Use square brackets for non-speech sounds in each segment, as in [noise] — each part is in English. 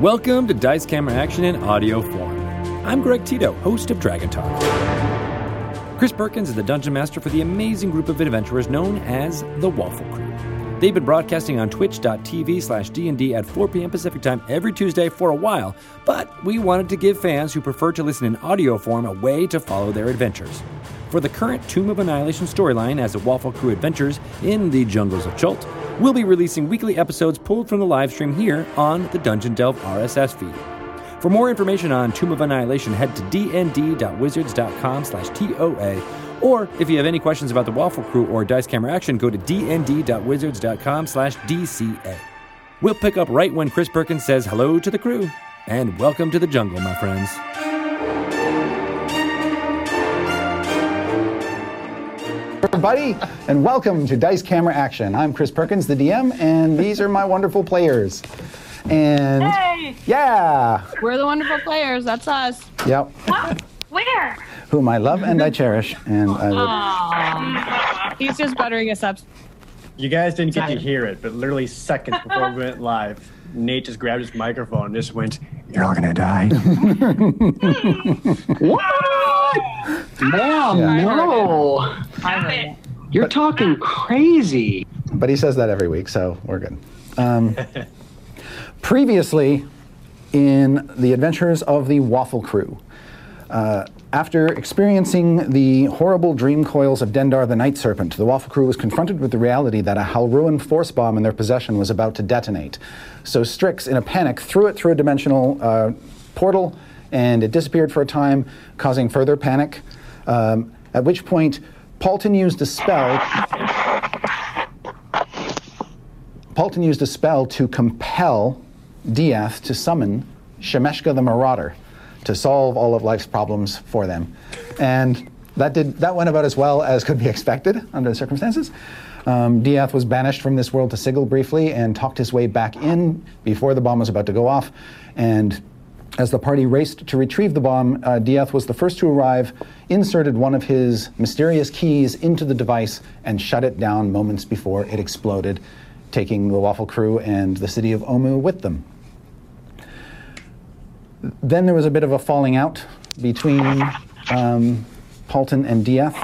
Welcome to Dice Camera Action in audio form. I'm Greg Tito, host of Dragon Talk. Chris Perkins is the dungeon master for the amazing group of adventurers known as the Waffle Crew. They've been broadcasting on twitch.tv slash D&D at 4 p.m. Pacific time every Tuesday for a while, but we wanted to give fans who prefer to listen in audio form a way to follow their adventures. For the current Tomb of Annihilation storyline as the Waffle Crew adventures in the jungles of Chult, we'll be releasing weekly episodes pulled from the live stream here on the Dungeon Delve RSS feed. For more information on Tomb of Annihilation, head to dnd.wizards.com slash TOA. Or if you have any questions about the Waffle Crew or Dice Camera Action, go to dnd.wizards.com slash DCA. We'll pick up right when Chris Perkins says hello to the crew. And welcome to the jungle, my friends. everybody, and welcome to Dice Camera Action. I'm Chris Perkins, the DM, and these are my wonderful players. And Hey! yeah, We're the wonderful players. That's us. yep, What? Where? whom I love and I cherish, and I would He's just buttering us up. You guys didn't get to hear it, but literally seconds before we went live, Nate just grabbed his microphone and just went, You're all gonna die. [laughs] Mom, no. I it. You're talking crazy. but he says that every week, so we're good. Um, [laughs] previously, in the adventures of the Waffle Crew, uh, after experiencing the horrible dream coils of Dendar the Night Serpent, the Waffle Crew was confronted with the reality that a Halruan force bomb in their possession was about to detonate. So Strix, in a panic, threw it through a dimensional uh, portal, and it disappeared for a time, causing further panic. Um, at which point, Paulton used a spell Paulton used a spell to compel Diath to summon Shemeshka the Marauder to solve all of life's problems for them. And that, did, that went about as well as could be expected under the circumstances. Um, Diath was banished from this world to Sigil briefly and talked his way back in before the bomb was about to go off. And as the party raced to retrieve the bomb, uh, Diath was the first to arrive, inserted one of his mysterious keys into the device, and shut it down moments before it exploded, taking the Waffle Crew and the city of Omu with them. Then there was a bit of a falling out between um, Paulton and Diath,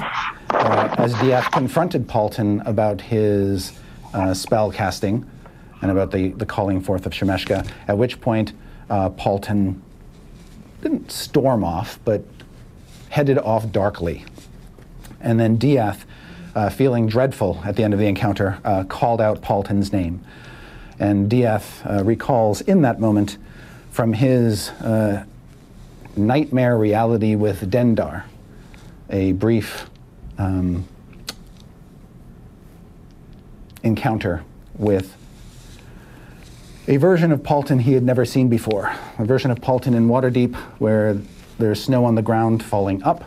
uh, as Diath confronted Paulton about his uh, spell casting and about the, the calling forth of Shemeshka, at which point uh, Paulton didn't storm off, but headed off darkly. And then Diath, uh, feeling dreadful at the end of the encounter, uh, called out Paulton's name. And Diath uh, recalls in that moment from his uh, nightmare reality with Dendar a brief um, encounter with a version of Paulton he had never seen before. A version of Paulton in Waterdeep where there's snow on the ground falling up,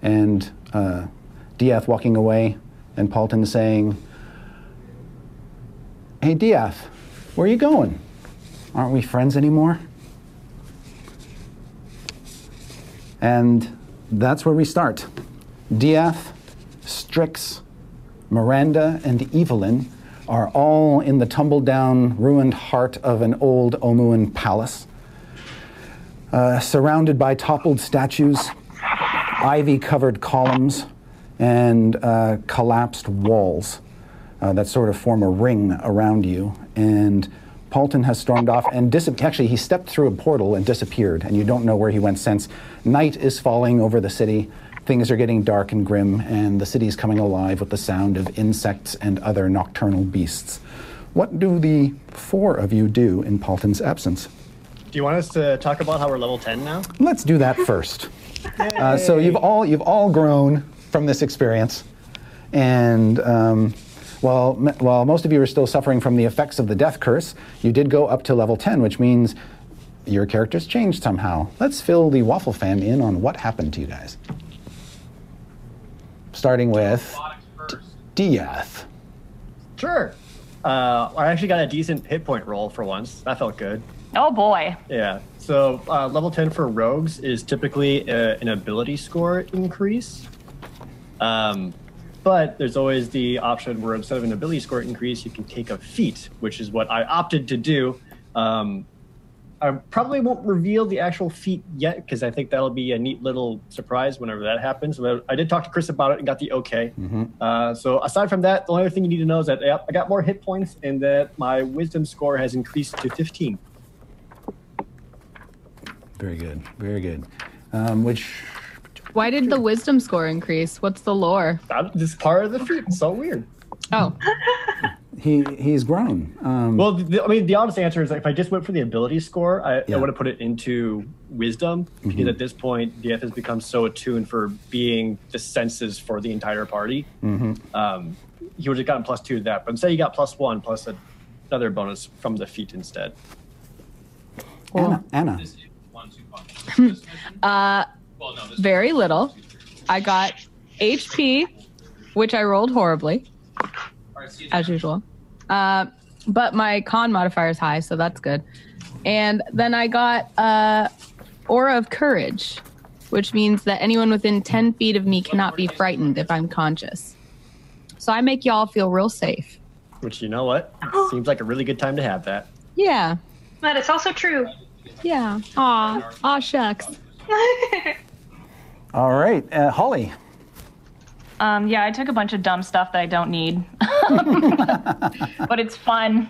and uh, Diath walking away, and Paulton saying, Hey Diath, where are you going? Aren't we friends anymore? And that's where we start. Diath, Strix, Miranda, and Evelyn are all in the tumble down, ruined heart of an old Omuan palace, uh, surrounded by toppled statues, ivy covered columns, and uh, collapsed walls uh, that sort of form a ring around you. And Paulton has stormed off and dis- actually he stepped through a portal and disappeared, and you don't know where he went since. Night is falling over the city. Things are getting dark and grim, and the city is coming alive with the sound of insects and other nocturnal beasts. What do the four of you do in Paulton's absence? Do you want us to talk about how we're level 10 now? Let's do that first. [laughs] Uh, so you've all you've all grown from this experience, and um, while while most of you are still suffering from the effects of the death curse, you did go up to level ten, which means your characters changed somehow. Let's fill the waffle fam in on what happened to you guys. Starting with Diath. Sure. Uh, I actually got a decent hit point roll for once. That felt good. Oh boy. Yeah. So uh, level 10 for rogues is typically uh an ability score increase. Um, but there's always the option where instead of an ability score increase, you can take a feat, which is what I opted to do. Um, I probably won't reveal the actual feat yet because I think that'll be a neat little surprise whenever that happens. But I did talk to Chris about it and got the okay. Uh, so aside from that, the only other thing you need to know is that I got more hit points and that my wisdom score has increased to 15. Very good. Very good. Um, which Why did the wisdom score increase? What's the lore? That is part of the feat. It's so weird. Oh, [laughs] he he's grown. Um, Well, the, I mean, the honest answer is like, if I just went for the ability score, I, Yeah. I would have put it into wisdom because at this point, Diath has become so attuned for being the senses for the entire party. Um, he would have gotten plus two to that, but say you got plus one plus a, another bonus from the feat instead. Anna. Anna. [laughs] uh, very little. I got HP, which I rolled horribly, as usual. Uh, but my con modifier is high, so that's good. And then I got uh, Aura of Courage, which means that anyone within 10 feet of me cannot be frightened if I'm conscious. So I make y'all feel real safe. Which you know what [gasps] seems like a really good time to have that. Yeah. But it's also true. Yeah. Aw. Aw, shucks. [laughs] All right, uh, Holly. Um, yeah, I took a bunch of dumb stuff that I don't need, [laughs] but it's fun.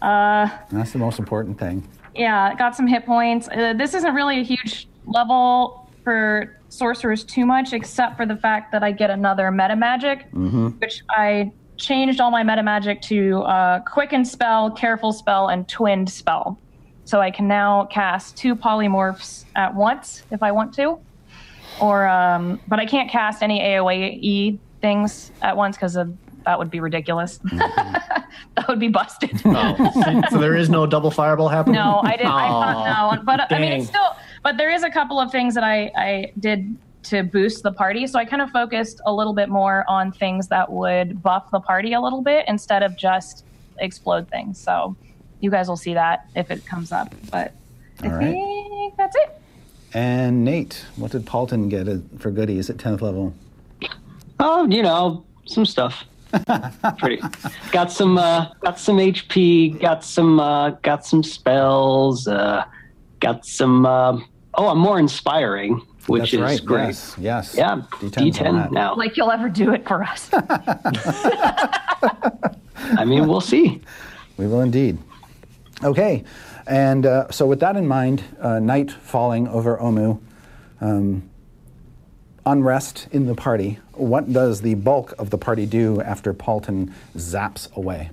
Uh, That's the most important thing. yeah, got some hit points. Uh, this isn't really a huge level for sorcerers too much, except for the fact that I get another meta magic, which I changed all my meta magic to uh, quicken spell, careful spell, and twinned spell. So I can now cast two polymorphs at once if I want to, or um, but I can't cast any AOE things at once because that would be ridiculous. [laughs] that would be busted. Oh, so there is no double fireball happening. No, I didn't. I thought no, but I mean, it's still. But there is a couple of things that I I did to boost the party. So I kind of focused a little bit more on things that would buff the party a little bit instead of just explode things. So you guys will see that if it comes up. But I All right. think that's it. And Nate, what did Paulton get for goodies at 10th level? Oh, you know, some stuff. [laughs] Pretty. Got some. Uh, got some HP. Got some. Uh, got some spells. Uh, got some. Uh, oh, I'm more inspiring, which That's is right. great. Yes. Yes. Yeah, D10's on D10 that. now. Like you'll ever do it for us. [laughs] [laughs] I mean, we'll see. We will indeed. Okay, and uh, so with that in mind, uh, night falling over Omu, um, unrest in the party. What does the bulk of the party do after Paulton zaps away?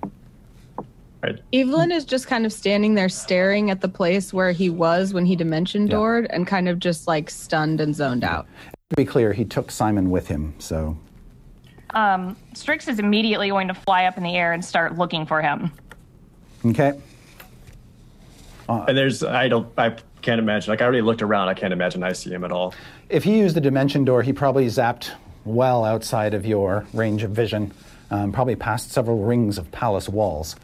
Right. Evelyn is just kind of standing there staring at the place where he was when he dimension doored and kind of just like stunned and zoned out. To be clear, he took Simon with him, so um, Strix is immediately going to fly up in the air and start looking for him. okay. And there's I don't I can't imagine. Like I already looked around. I can't imagine I see him at all. If he used the dimension door, he probably zapped well outside of your range of vision, um, probably past several rings of palace walls.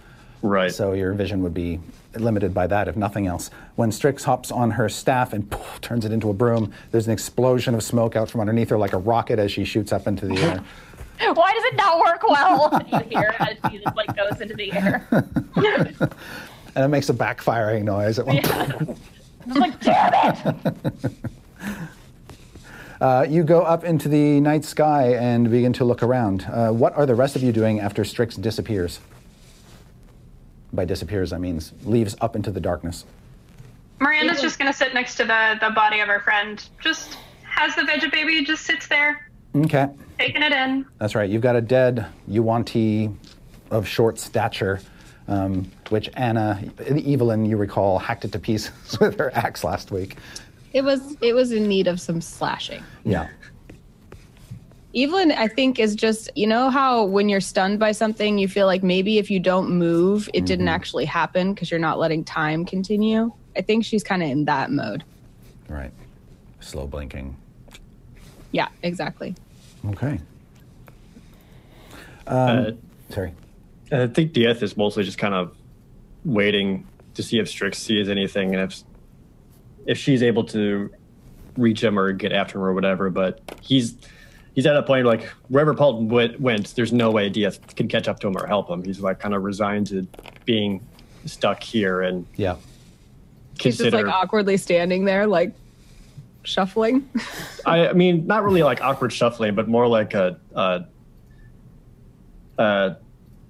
Right. So your vision would be limited by that, if nothing else. When Strix hops on her staff and poof, turns it into a broom, there's an explosion of smoke out from underneath her like a rocket as she shoots up into the air. [laughs] Why does it not work well? [laughs] you hear as she just like goes into the air. [laughs] and it makes a backfiring noise at one point. I'm like, damn it! [laughs] Uh, you go up into the night sky and begin to look around. Uh, what are the rest of you doing after Strix disappears? By disappears, I mean leaves up into the darkness. Miranda's just gonna sit next to the the body of her friend. Just has the veggie baby, just sits there, Okay. taking it in. That's right. You've got a dead Yuan-Ti of short stature, um, which Anna, Evelyn, you recall, hacked it to pieces [laughs] with her axe last week. It was it was in need of some slashing. Yeah. Evelyn, I think, is just you know how when you're stunned by something, you feel like maybe if you don't move, it didn't actually happen because you're not letting time continue. I think she's kind of in that mode. Right. Slow blinking. Yeah, exactly. Okay. Uh, Sorry. I think Diath is mostly just kind of waiting to see if Strix sees anything and if if she's able to reach him or get after him or whatever. But he's he's at a point like wherever Paulton went, went there's no way Diath can catch up to him or help him. He's like kind of resigned to being stuck here and Yeah. He's just like awkwardly standing there, like shuffling. [laughs] I, I mean, not really like awkward shuffling, but more like a, uh, uh,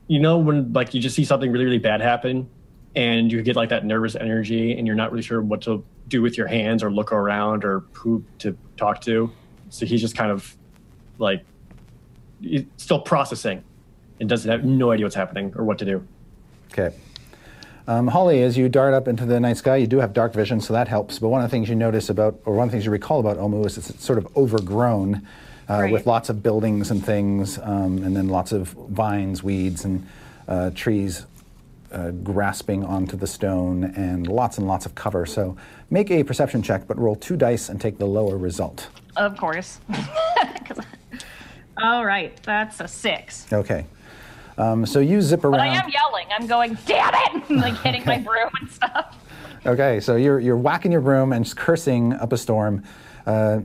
you know, when like you just see something really, really bad happen, and you get like that nervous energy, and you're not really sure what to do with your hands or look around or who to talk to. So he's just kind of like still processing and doesn't have no idea what's happening or what to do. Okay. Um, Holly, as you dart up into the night sky, you do have dark vision, so that helps. But one of the things you notice about, or one of the things you recall about Omu is it's sort of overgrown uh, Right. with lots of buildings and things, um, and then lots of vines, weeds, and uh, trees uh, grasping onto the stone, and lots and lots of cover. So make a perception check, but roll two dice and take the lower result. Of course. [laughs] All right, that's a six. Okay. Um, so you zip around. But I am yelling. I'm going, damn it! [laughs] like hitting my [laughs] broom and stuff. Okay, so you're you're whacking your broom and just cursing up a storm. Uh,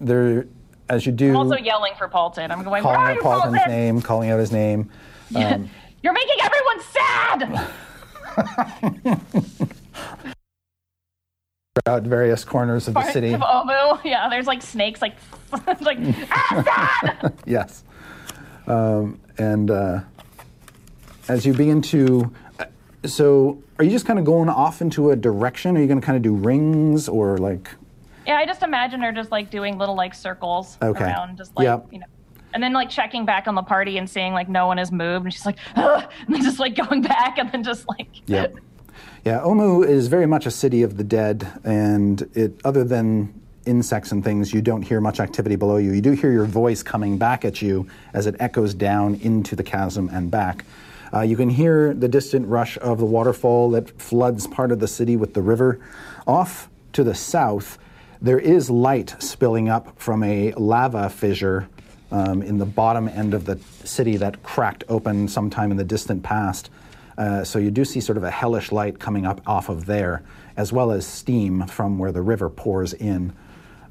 there, as you do, I'm also yelling for Paulton. I'm going, calling out Paulton's Paulton? name, calling out his name. [laughs] Um, You're making everyone sad! [laughs] throughout various corners of the Parts city. of Omu. Yeah, there's like snakes, like, [laughs] like, ah! Yes, um, and uh, as you begin to, uh, so are you just kind of going off into a direction? Are you going to kind of do rings or like? Yeah, I just imagine her just like doing little like circles Okay. around, just like Yep. you know, and then like checking back on the party and seeing like no one has moved, and she's like, Ugh, and then just like going [laughs] back, and then just like, Yep. Yeah, Omu is very much a city of the dead, and it other than insects and things, you don't hear much activity below you. You do hear your voice coming back at you as it echoes down into the chasm and back. Uh, you can hear the distant rush of the waterfall that floods part of the city with the river. Off to the south, there is light spilling up from a lava fissure um, in the bottom end of the city that cracked open sometime in the distant past. Uh, so you do see sort of a hellish light coming up off of there, as well as steam from where the river pours in.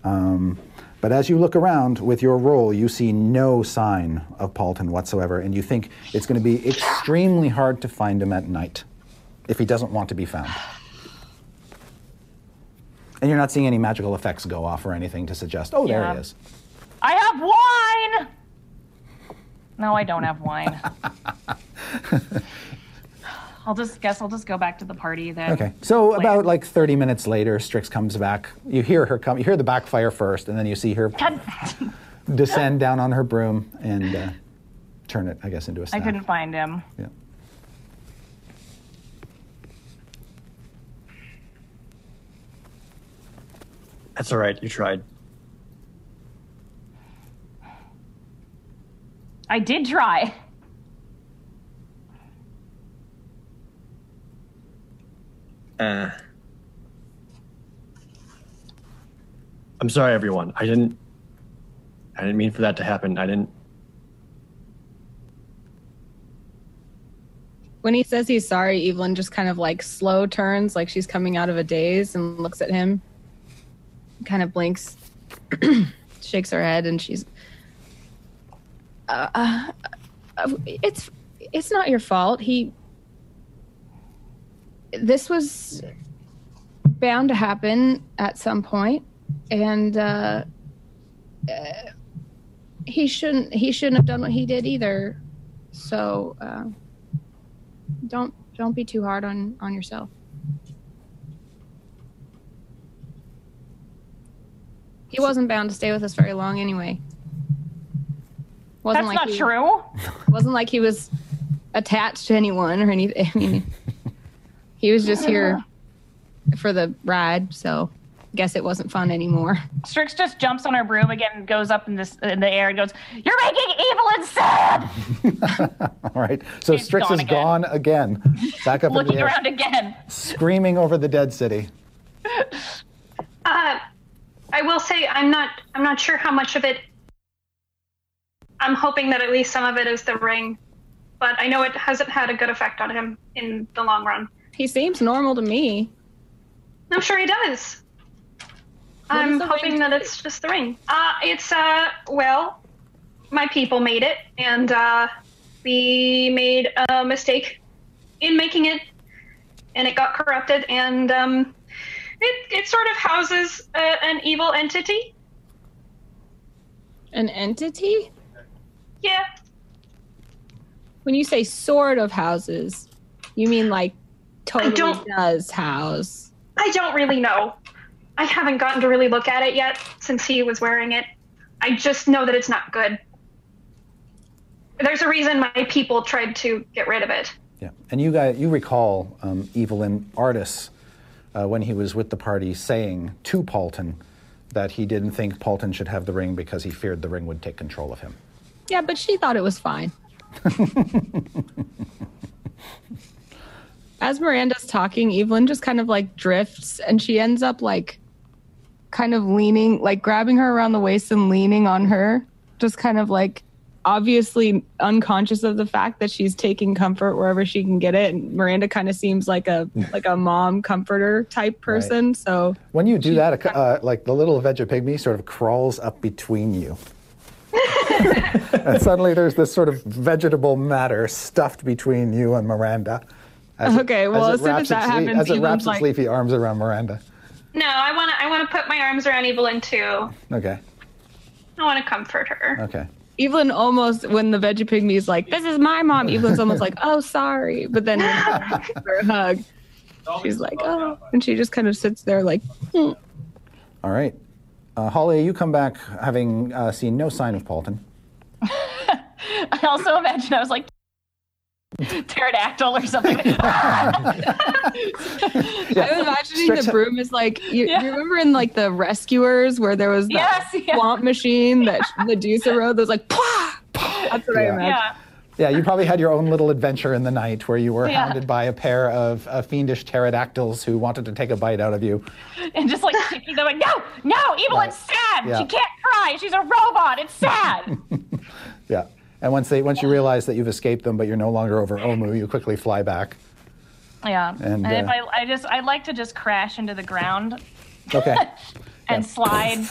Um, but as you look around with your roll, you see no sign of Paulton whatsoever, and you think it's going to be extremely hard to find him at night if he doesn't want to be found. And you're not seeing any magical effects go off or anything to suggest, oh, there he Yeah. is. I have wine. No, I don't have wine. [laughs] I'll just guess I'll just go back to the party then. Okay. So later. about like 30 minutes later, Strix comes back. You hear her come. You hear the backfire first, and then you see her descend down on her broom and uh, turn it, I guess, into a I staff. couldn't find him. Yeah. That's all right. You tried. I did try. Uh, I'm sorry, everyone. I didn't. I didn't mean for that to happen. I didn't. When he says he's sorry, Evelyn just kind of like slow turns, like she's coming out of a daze, and looks at him. Kind of blinks, [clears throat] shakes her head, and she's. Uh, uh, uh, it's it's not your fault. He. This was bound to happen at some point, and uh, uh, he shouldn't he shouldn't have done what he did either. So. Uh, don't don't be too hard on on yourself he wasn't bound to stay with us very long anyway wasn't That's like not he, true. [laughs] wasn't like he was attached to anyone or anything [laughs] i mean he was just here for the ride so I guess it wasn't fun anymore Strix just jumps on her broom again and goes up in this in the air and goes, "You're making Evelyn sad." [laughs] All right. So He's Strix gone is gone again. Back up in Looking the air, around again. screaming over the dead city. Uh, I will say I'm not. I'm not sure how much of it. I'm hoping that at least some of it is the ring, but I know it hasn't had a good effect on him in the long run. he seems normal to me I'm sure he does. What I'm does the ring hoping that it's just the ring. Uh, it's uh, well, my people made it, and uh, we made a mistake in making it, and it got corrupted, and um, it it sort of houses uh, an evil entity. An entity? Yeah, When you say sort of houses, you mean like totally don't- does house. I don't really know. I haven't gotten to really look at it yet since he was wearing it. I just know that it's not good. There's a reason my people tried to get rid of it. Yeah, and you guys, you recall um, Evelyn Artus uh, when he was with the party saying to Paulton that he didn't think Paulton should have the ring because he feared the ring would take control of him. Yeah, but she thought it was fine. [laughs] As Miranda's talking, Evelyn just kind of like drifts and she ends up like kind of leaning, like grabbing her around the waist and leaning on her, just kind of like obviously unconscious of the fact that she's taking comfort wherever she can get it. And Miranda kind of seems like a [laughs] like a mom comforter type person. So When you do that, uh, like the little Vegepygmy sort of crawls up between you. [laughs] and suddenly there's this sort of vegetable matter stuffed between you and Miranda. As it- Okay, well, it as soon as that its le- happens, as it Evelyn's wraps its like- leafy arms around Miranda. No, I want to. I want to put my arms around Evelyn too. Okay, I want to comfort her. okay. Evelyn almost, when the veggie pygmy is like, "This is my mom," Evelyn's almost like, "Oh, sorry," but then when she gives her a hug, she's like, "Oh," and she just kind of sits there like, "Hmm." All right. Uh, Holly, you come back having uh, seen no sign of Paulton. [laughs] I also imagine I was like [laughs] pterodactyl or something. [laughs] [laughs] I'm imagining Stretch the broom is like you, Yeah. you remember in like the rescuers where there was that Yes, yeah. swamp machine that Medusa rode that was like Pwah! That's what I Yeah. imagine. yeah. Yeah, you probably had your own little adventure in the night where you were Yeah. hounded by a pair of uh, fiendish pterodactyls who wanted to take a bite out of you. And just like they're like, no, no, Evelyn's sad. Yeah. She can't cry. She's a robot. It's sad. Yeah. And once they once you realize that you've escaped them, but you're no longer over Omu, you quickly fly back. yeah. And, And, if uh, I, I just, I'd like to just crash into the ground Okay. [laughs] and slide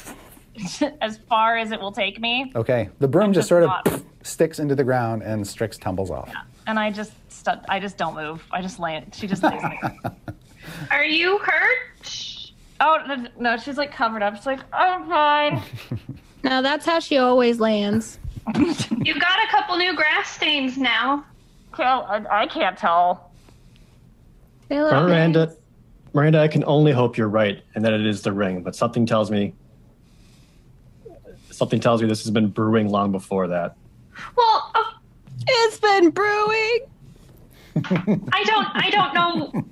[laughs] as far as it will take me. Okay. The broom just just sort of sticks into the ground and Strix tumbles off. And I just, stu- I just don't move. I just land. She just lays on the. [laughs] Are you hurt? Oh no, no, she's like covered up. She's like, I'm fine. No, that's how she always lands. [laughs] You've got a couple new grass stains now. Well, I, I can't tell. They look Miranda, nice. Miranda, I can only hope you're right and that it is the ring, but something tells me something tells me this has been brewing long before that. Well, uh, It's been brewing. I don't. I don't know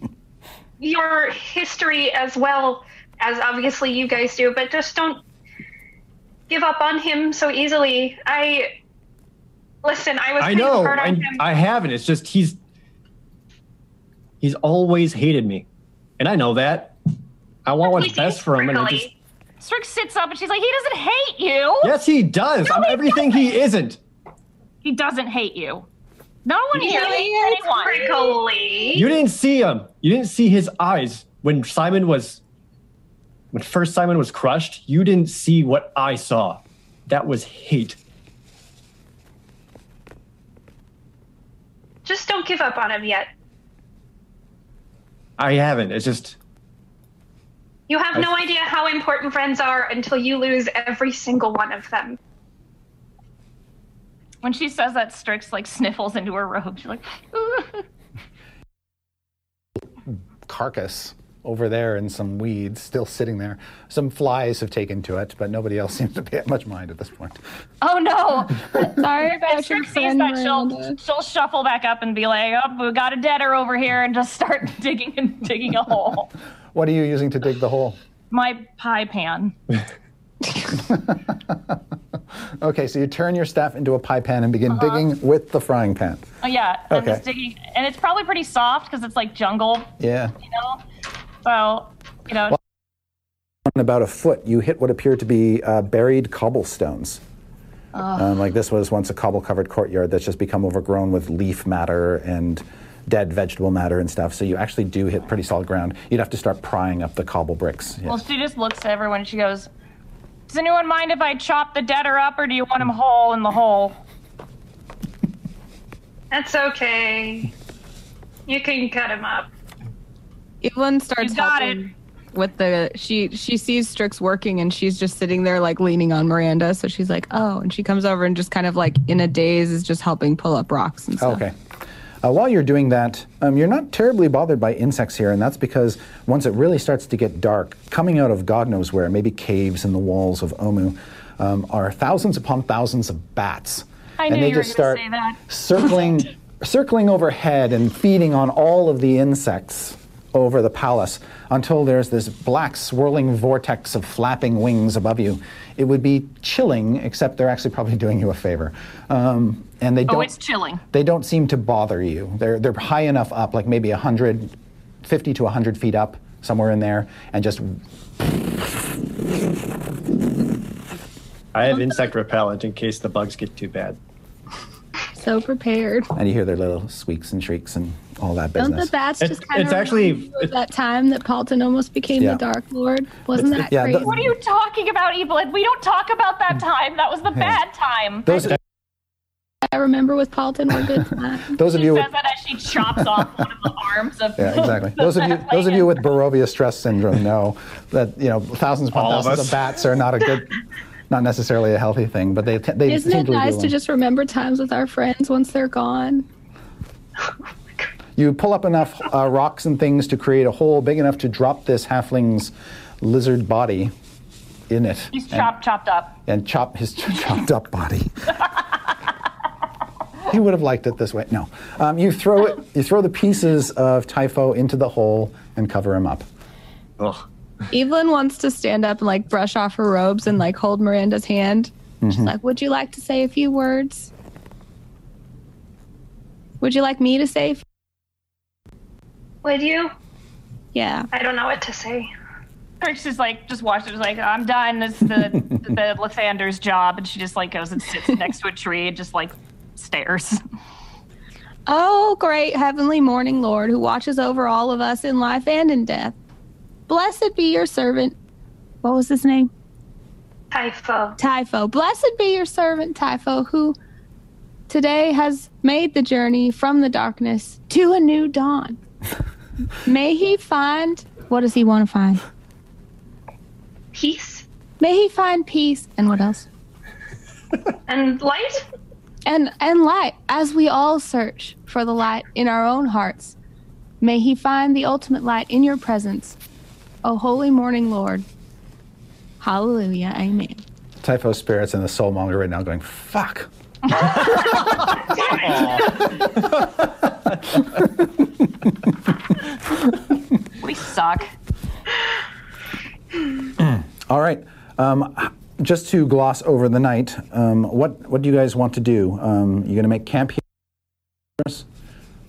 your history as well as obviously you guys do, but just don't give up on him so easily. I listen. I was I know. hard on I, him. I haven't. It's just he's he's always hated me, and I know that. I want what's best for him, and I prickly. just Strix sits up and she's like, he doesn't hate you. yes, he does. I'm he everything he isn't. He doesn't hate you. No one He hates anyone. prickly. You didn't see him. You didn't see his eyes when Simon was when first Simon was crushed. You didn't see what I saw. That was hate. Just don't give up on him yet. I haven't. It's just You have I- no idea how important friends are until you lose every single one of them. When she says that, Strix like sniffles into her robe. She's like, [laughs] Carcass over there and some weeds still sitting there. Some flies have taken to it, but nobody else [laughs] seems to pay much mind at this point. oh no. [laughs] Sorry If about your Strix sees friend that, she'll, she'll shuffle back up and be like, oh, we got a deader over here and just start [laughs] digging and digging a hole. What are you using to dig the hole? My pie pan. Okay, so you turn your staff into a pie pan and begin Uh-huh. digging with the frying pan. Oh, yeah. I'm Okay. just digging. And it's probably pretty soft because it's like jungle, Yeah. you know? So, you know, In about a foot, you hit what appear to be uh, buried cobblestones. Um, like this was once a cobble covered courtyard that's just become overgrown with leaf matter and dead vegetable matter and stuff. So you actually do hit pretty solid ground. You'd have to start prying up the cobble bricks. Yeah. Well, she just looks at everyone and she goes, Does anyone mind if I chop the deader up or do you want him whole in the hole? That's okay. You can cut him up. Evelyn starts You got helping with the she she sees Strix working and she's just sitting there like leaning on Miranda. So she's like, oh, and she comes over and just kind of like in a daze is just helping pull up rocks and stuff. Okay. Uh, while you're doing that, um, you're not terribly bothered by insects here, and that's because once it really starts to get dark, coming out of God knows where, maybe caves in the walls of Omu, um, are thousands upon thousands of bats. I and they you just gonna start circling, [laughs] circling overhead and feeding on all of the insects over the palace until there's this black swirling vortex of flapping wings above you. It would be chilling, except they're actually probably [laughs] doing you a favor. Um, and they Oh, don't it's chilling. they don't seem to bother you. They're, they're high enough up, like maybe 100, 50 to 100 feet up, somewhere in there, and just, I have insect repellent in case the bugs get too bad. So prepared. and you hear their little squeaks and shrieks and all that Don't the bats It's- just kind of it's actually- at that time that Paulton almost became Yeah. the Dark Lord? Wasn't It's- that yeah, crazy? the- What are you talking about, Evelyn? We don't talk about that time. That was the bad time. those, I remember with Paulton were good times. [laughs] those of she you says with, that as she chops off one of the arms of yeah, exactly. the Those of you, those of you with Barovia stress syndrome know that you know thousands upon All of thousands us. of bats are not a good, not necessarily a healthy thing, but they they Isn't it nice to just remember times with our friends once they're gone? [laughs] You pull up enough uh, rocks and things to create a hole big enough to drop this halfling's lizard body in it. He's and- chopped, chopped up. and chop his [laughs] chopped up body. he would have liked it this way. No, um, you throw it. You throw the pieces of Typho into the hole and cover him up. Ugh. Evelyn wants to stand up and like brush off her robes and like hold Miranda's hand. She's Mm-hmm. like, Would you like to say a few words? Would you like me to say? A few-" Would you? Yeah. I don't know what to say. Trix is like, just watched it. Was like, I'm done. It's the [laughs] the Lathander's job, and she just like goes and sits next to a tree and just like stares. Oh, great heavenly morning Lord who watches over all of us in life and in death. Blessed be your servant. What was his name? Typho. Typho. Blessed be your servant, Typho, who today has made the journey from the darkness to a new dawn. [laughs] May he find what does he want to find? Peace May he find peace and what else? and light. And and light as we all search for the light in our own hearts. May he find the ultimate light in your presence. O holy morning Lord. Hallelujah. Amen. Typho spirits and the soulmonger right now going fuck. We suck. All right. Um, just to gloss over the night, um, what what do you guys want to do? Um, you going to make camp here?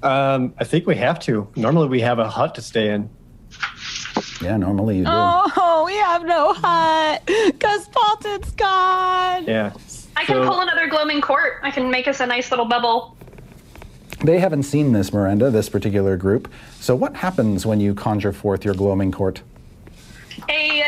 Um, I think we have to. Normally, we have a hut to stay in. Yeah, normally you do. Oh, we have no hut because Paulton's gone. Yeah. I can So- pull another gloaming court. I can make us a nice little bubble. They haven't seen this, Miranda, this particular group. So what happens when you conjure forth your gloaming court? A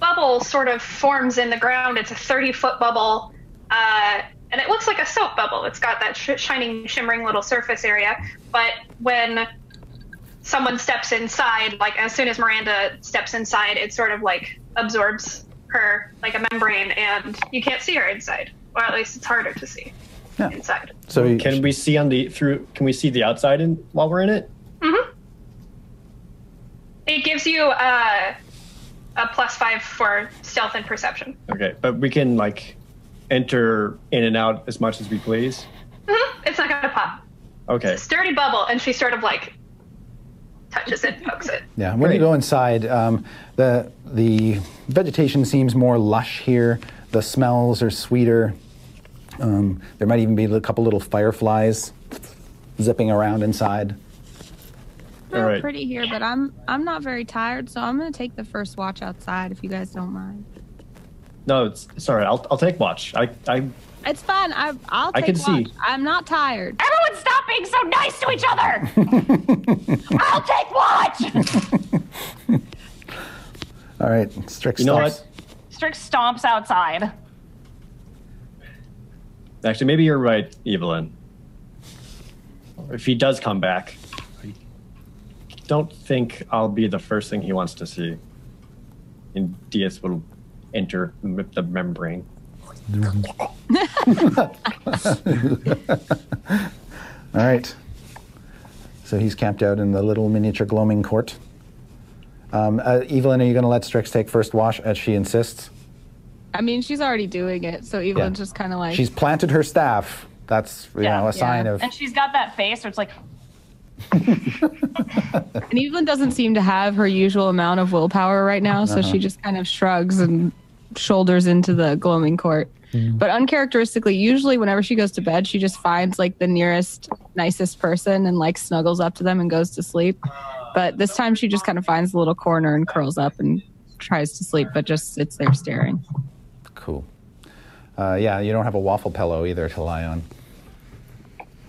bubble sort of forms in the ground. It's a 30 foot bubble. Uh, and it looks like a soap bubble. It's got that sh- shining, shimmering little surface area. But when someone steps inside, like as soon as Miranda steps inside, it sort of like absorbs her like a membrane, and you can't see her inside. Or at least it's harder to see Yeah. inside. So you, Can we see on the through? Can we see the outside in, while we're in it? It gives you uh, a plus five for stealth and perception. Okay, but we can like enter in and out as much as we please. Mhm. It's not gonna pop. Okay. Sturdy bubble, and she sort of like touches it, pokes it. Yeah, when you go inside, um, the the vegetation seems more lush here. The smells are sweeter. Um, there might even be a couple little fireflies zipping around inside. Real All right. pretty here, but I'm I'm not very tired, so I'm gonna take the first watch outside if you guys don't mind. No, it's sorry. I'll I'll take watch. I I It's fine. I I'll I take can see. watch. I'm not tired. Everyone stop being so nice to each other! [laughs] I'll take watch! [laughs] All right, Strix. You know stops. what? Strix stomps outside. Actually, maybe you're right, Evelyn. If he does come back, I don't think I'll be the first thing he wants to see. And Diath will enter the membrane. All right. So he's camped out in the little miniature gloaming court. Um, uh, Evelyn, are you going to let Strix take first wash as she insists? I mean, she's already doing it, so Evelyn's just kind of like. She's planted her staff. That's you Yeah. know a sign of And she's got that face where it's like, [laughs] And Evelyn doesn't seem to have her usual amount of willpower right now, so Uh-huh. she just kind of shrugs and shoulders into the gloaming court. Mm-hmm. But uncharacteristically, usually whenever she goes to bed, she just finds like the nearest, nicest person and like snuggles up to them and goes to sleep. But this time she just kind of finds a little corner and curls up and tries to sleep, but just sits there staring. cool. Uh, yeah, you don't have a waffle pillow either to lie on.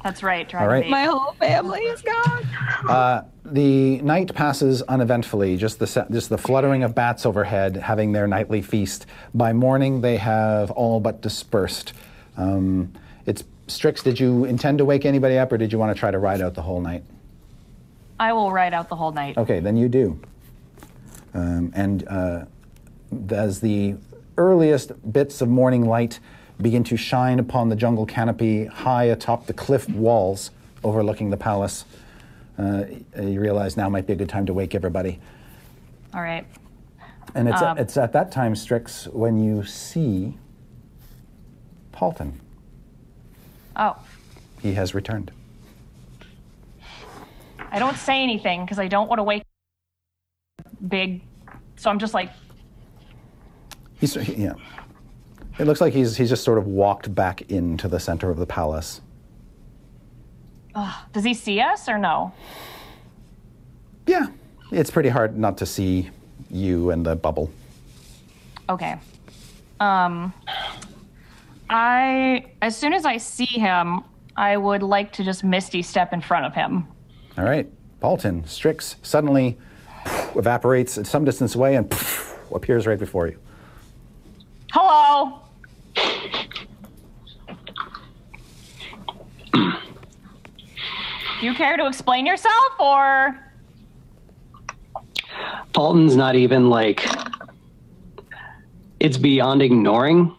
That's right. All right. My whole family is gone. Uh, the night passes uneventfully, just the, just the fluttering of bats overhead having their nightly feast. By morning, they have all but dispersed. Um, it's Strix, did you intend to wake anybody up or did you want to try to ride out the whole night? I will ride out the whole night. Okay, then you do. Um, and uh, as the earliest bits of morning light begin to shine upon the jungle canopy high atop the cliff walls overlooking the palace, uh, you realize now might be a good time to wake everybody. All right. And it's, Um, it's at that time, Strix, when you see Paulton. Oh, He has returned. I don't say anything because I don't want to wake big. So I'm just like, He's, he- yeah. It looks like he's, he's just sort of walked back into the center of the palace. does he see us or no? Yeah, it's pretty hard not to see you and the bubble. Okay. Um, I as soon as I see him, I would like to just misty step in front of him. All right, Paulton, Strix suddenly evaporates at some distance away and [laughs] appears right before you. Hello. Do [clears throat] you care to explain yourself or Paulton's not even like. It's beyond ignoring.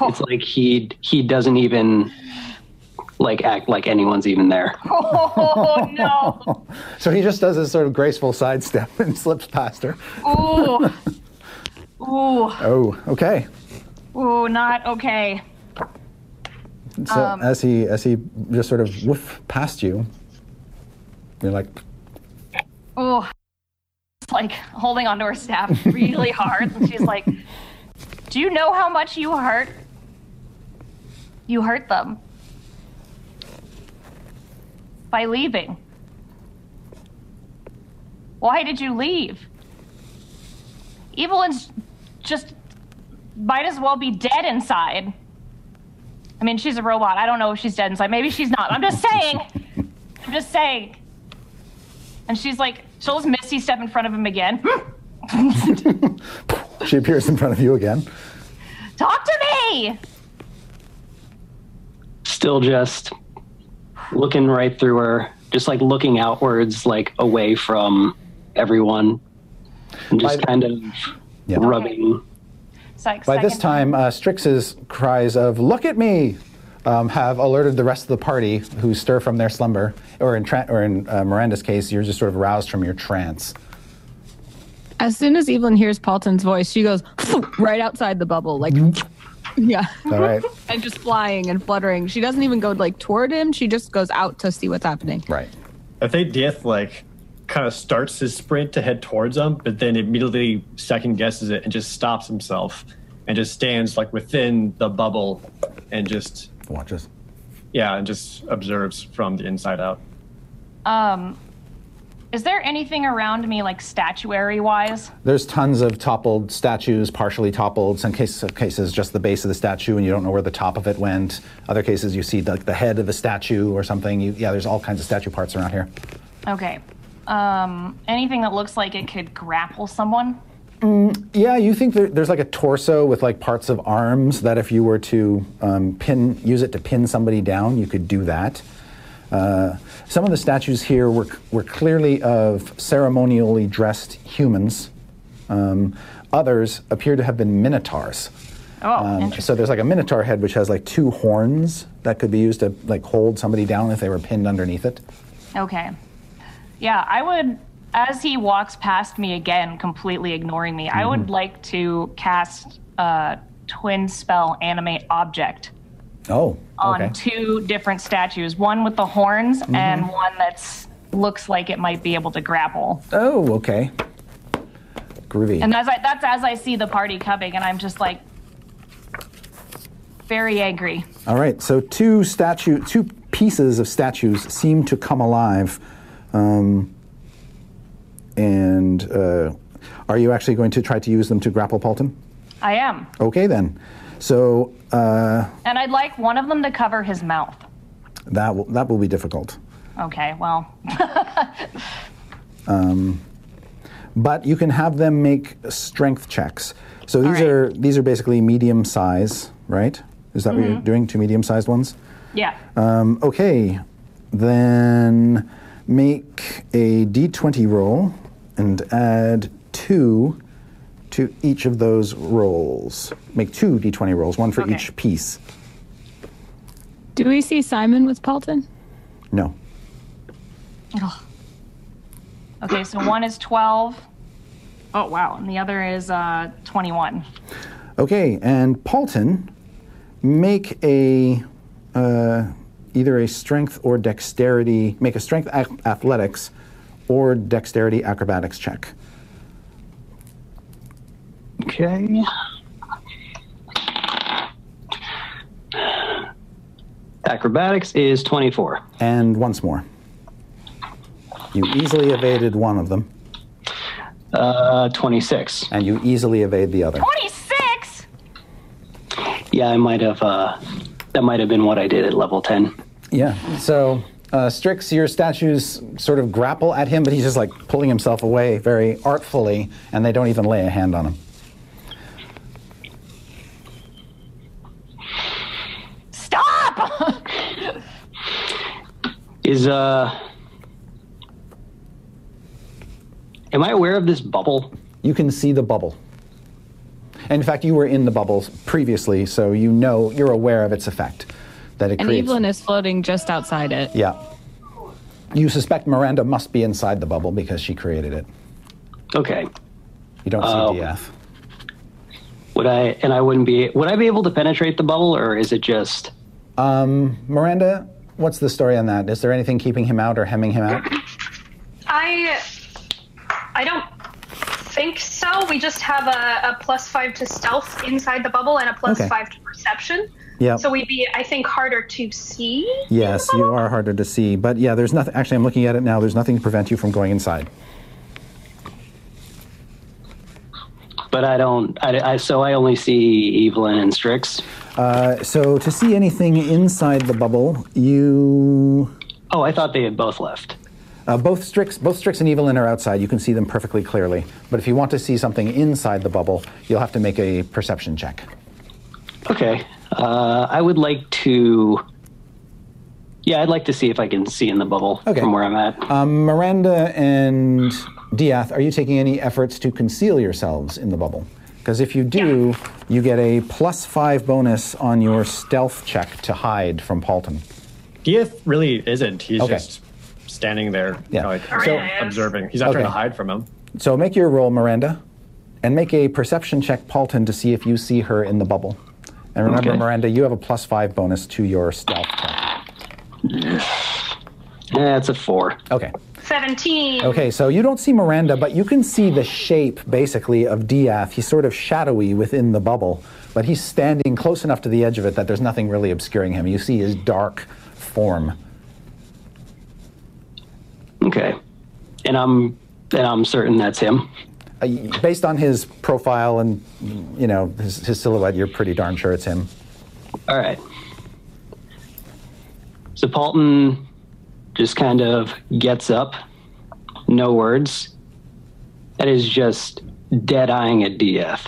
Oh. It's like he he doesn't even like act like anyone's even there. [laughs] Oh no. [laughs] So he just does this sort of graceful sidestep and [laughs] slips past her. Ooh. Ooh. Oh, okay. Ooh, not okay. So Um, as he as he just sort of woof past you, you're like, oh, It's [laughs] like holding onto her staff really [laughs] hard. And she's like, Do you know how much you hurt? You hurt them. By leaving. Why did you leave? Evelyn's just might as well be dead inside. I mean, she's a robot. I don't know if she's dead inside. Maybe she's not. I'm just saying. I'm just saying. And she's like, she'll just misty step in front of him again. [laughs] she appears in front of you again. Talk to me! Still just looking right through her, just like looking outwards, like away from everyone, and just By- kind of Yeah. rubbing. Sec- By this time, uh, Strix's cries of "Look at me!" Um, have alerted the rest of the party, who stir from their slumber, or in tra- or in uh, Miranda's case, you're just sort of roused from your trance. As soon as Evelyn hears Paulton's voice, she goes [laughs] right outside the bubble, like, [laughs] yeah, All right, [laughs] and just flying and fluttering. She doesn't even go like toward him. She just goes out to see what's happening. right. I think Diath like kind of starts his sprint to head towards him, but then immediately second guesses it and just stops himself and just stands like within the bubble and just Watches. yeah, and just observes from the inside out. Um, is there anything around me, like statuary wise? There's tons of toppled statues, partially toppled. Some cases, cases just the base of the statue, and you don't know where the top of it went. Other cases, you see like the head of a statue or something. You, yeah, there's all kinds of statue parts around here. Okay. Um, anything that looks like it could grapple someone? Yeah, you think there, there's like a torso with like parts of arms that if you were to um, pin, use it to pin somebody down, you could do that. Uh, some of the statues here were, were clearly of ceremonially dressed humans. Um, others appear to have been minotaurs. Oh, Um, so there's like a minotaur head which has like two horns that could be used to like hold somebody down if they were pinned underneath it. Okay. Yeah, I would, as he walks past me again, completely ignoring me, I would mm-hmm. like to cast a twin spell animate object Oh, on two different statues one with the horns mm-hmm. and one that's looks like it might be able to grapple. Oh, okay. Groovy. And as I, that's as I see the party coming, and I'm just like very angry. All right, so two statue, two pieces of statues seem to come alive, um, and uh, are you actually going to try to use them to grapple Paulton? I am. Okay, then. So uh, And I'd like one of them to cover his mouth. that will, that will be difficult, Okay, well, [laughs] um, but you can have them make strength checks. So these right. are these are basically medium size, right? Is that what you're doing? Two medium sized ones. yeah. Um, okay, then make a d20 roll and add two to each of those rolls. Make two d20 rolls, one for Okay. each piece. Do we see Simon with Paulton? No. Okay, so one is 12. Oh, wow. And the other is uh, 21. Okay, and Paulton, make a uh, either a strength or dexterity. Make a strength ac- athletics or dexterity acrobatics check. Okay. Acrobatics is 24. And once more. You easily evaded one of them, Uh, 26. and you easily evade the other. 26? Yeah, I might have. Uh, that might have been what I did at level 10. Yeah. So, uh, Strix, your statues sort of grapple at him, but he's just like pulling himself away very artfully, and they don't even lay a hand on him. Stop! [laughs] Is uh. Am I aware of this bubble? You can see the bubble. In fact, you were in the bubble previously, so you know you're aware of its effect that it And creates. Evelyn is floating just outside it. yeah. You suspect Miranda must be inside the bubble because she created it. Okay. You don't see uh, see Diath. Would I? And I wouldn't be. Would I be able to penetrate the bubble, or is it just? Um, Miranda, what's the story on that? Is there anything keeping him out or hemming him out? I I don't think so. We just have a, a plus five to stealth inside the bubble and a plus Okay. five to perception. Yeah. So we'd be, I think, harder to see. Yes, you are harder to see. But yeah, there's nothing. Actually, I'm looking at it now. There's nothing to prevent you from going inside. But I don't. I, I so I only see Evelyn and Strix. Uh, so to see anything inside the bubble, you Oh, I thought they had both left. Uh, both Strix, both Strix and Evelyn are outside. You can see them perfectly clearly. But if you want to see something inside the bubble, you'll have to make a perception check. Okay. Uh, I would like to. Yeah, I'd like to see if I can see in the bubble Okay. from where I'm at. Um, Miranda and Diath, are you taking any efforts to conceal yourselves in the bubble? Because if you do, you get a plus five bonus on your stealth check to hide from Paulton. Diath really isn't. He's Okay. just standing there, Yeah. like, So- observing. He's not Okay. trying to hide from him. So make your roll, Miranda, and make a perception check, Paulton, to see if you see her in the bubble. And remember, Okay. Miranda, you have a plus five bonus to your stealth check. Yeah, it's a four. Okay. 17. Okay, so you don't see Miranda, but you can see the shape, basically, of Diath. He's sort of shadowy within the bubble, but he's standing close enough to the edge of it that there's nothing really obscuring him. You see his dark form. Okay. And I'm and I'm certain that's him. Uh, based on his profile and, you know, his, his silhouette, you're pretty darn sure it's him. All right. So Paulton just kind of gets up, no words, and is just dead eyeing at Diath.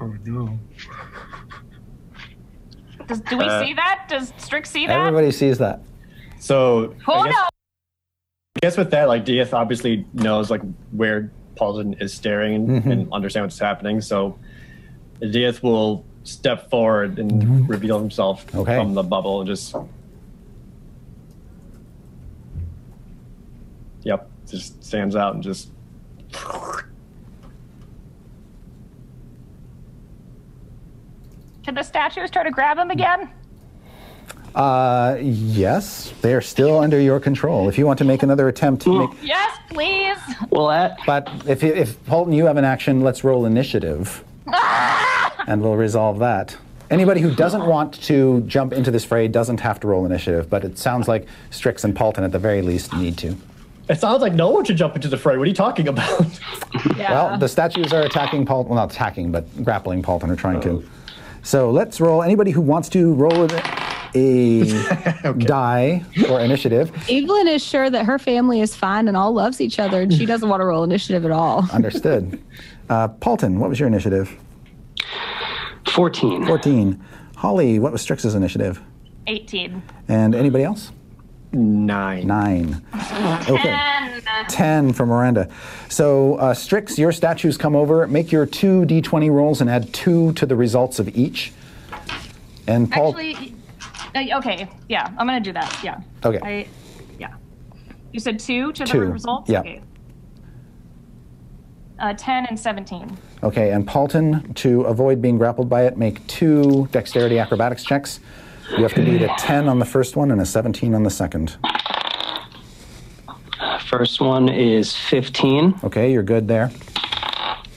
Oh no. Does, do we Uh, see that? Does Strix see that? Everybody sees that. So oh I guess, no! I guess with that, like Diath obviously knows like where Paulton is staring and, mm-hmm. and understand what's happening. So Diath will step forward and mm-hmm. reveal himself Okay. from the bubble and just. Yep, just stands out and just. Can the statues try to grab him again? Uh, yes, they are still under your control. If you want to make another attempt to make. Yes, please. Well, that But if, if Paulton, you have an action, let's roll initiative. [laughs] and we'll resolve that. Anybody who doesn't want to jump into this fray doesn't have to roll initiative, but it sounds like Strix and Paulton at the very least need to. It sounds like no one should jump into the fray. What are you talking about? [laughs] Yeah. Well, the statues are attacking Paulton. Well, not attacking, but grappling Paulton or trying to. So let's roll. Anybody who wants to roll a [laughs] die for initiative. Evelyn is sure that her family is fine and all loves each other, and she doesn't want to roll initiative at all. [laughs] Understood. Uh, Paulton, what was your initiative? 14. 14. Holly, what was Strix's initiative? 18. And anybody else? Nine. Nine. Okay. And uh, 10 for Miranda. So, uh, Strix, your statues come over. Make your two d20 rolls and add two to the results of each. And Paul. Actually, okay, yeah, I'm gonna do that. Yeah. Okay. I, yeah. You said two to Two, the results. yeah. Okay. Uh, Ten and seventeen. Okay, and Paulton, to avoid being grappled by it, make two dexterity acrobatics checks. You have to beat a 10 on the first one and a 17 on the second. First one is 15. Okay, you're good there.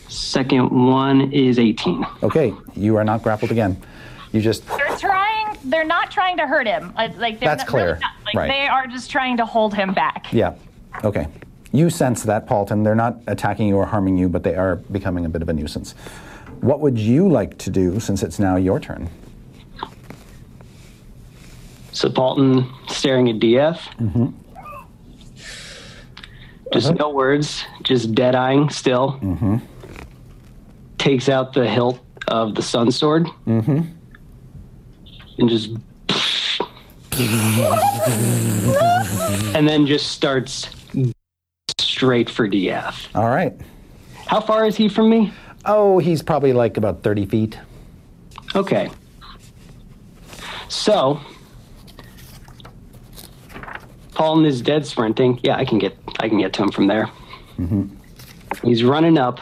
Second one is 18. Okay, you are not grappled again. You just. They're not trying to hurt him. Like, like they're That's not, really clear. not- like, Right. They are just trying to hold him back. Yeah. Okay. You sense that, Paulton. They're not attacking you or harming you, but they are becoming a bit of a nuisance. What would you like to do since it's now your turn? So Paulton staring at Diath. Mm-hmm. Just no words, just dead eyeing still. Mm-hmm. Takes out the hilt of the sun sword. And just. and then just starts straight for Diath. All right. How far is he from me? Oh, he's probably like about 30 feet. Okay. So, Paulton is dead sprinting. Yeah, I can get I can get to him from there. Mm-hmm. He's running up.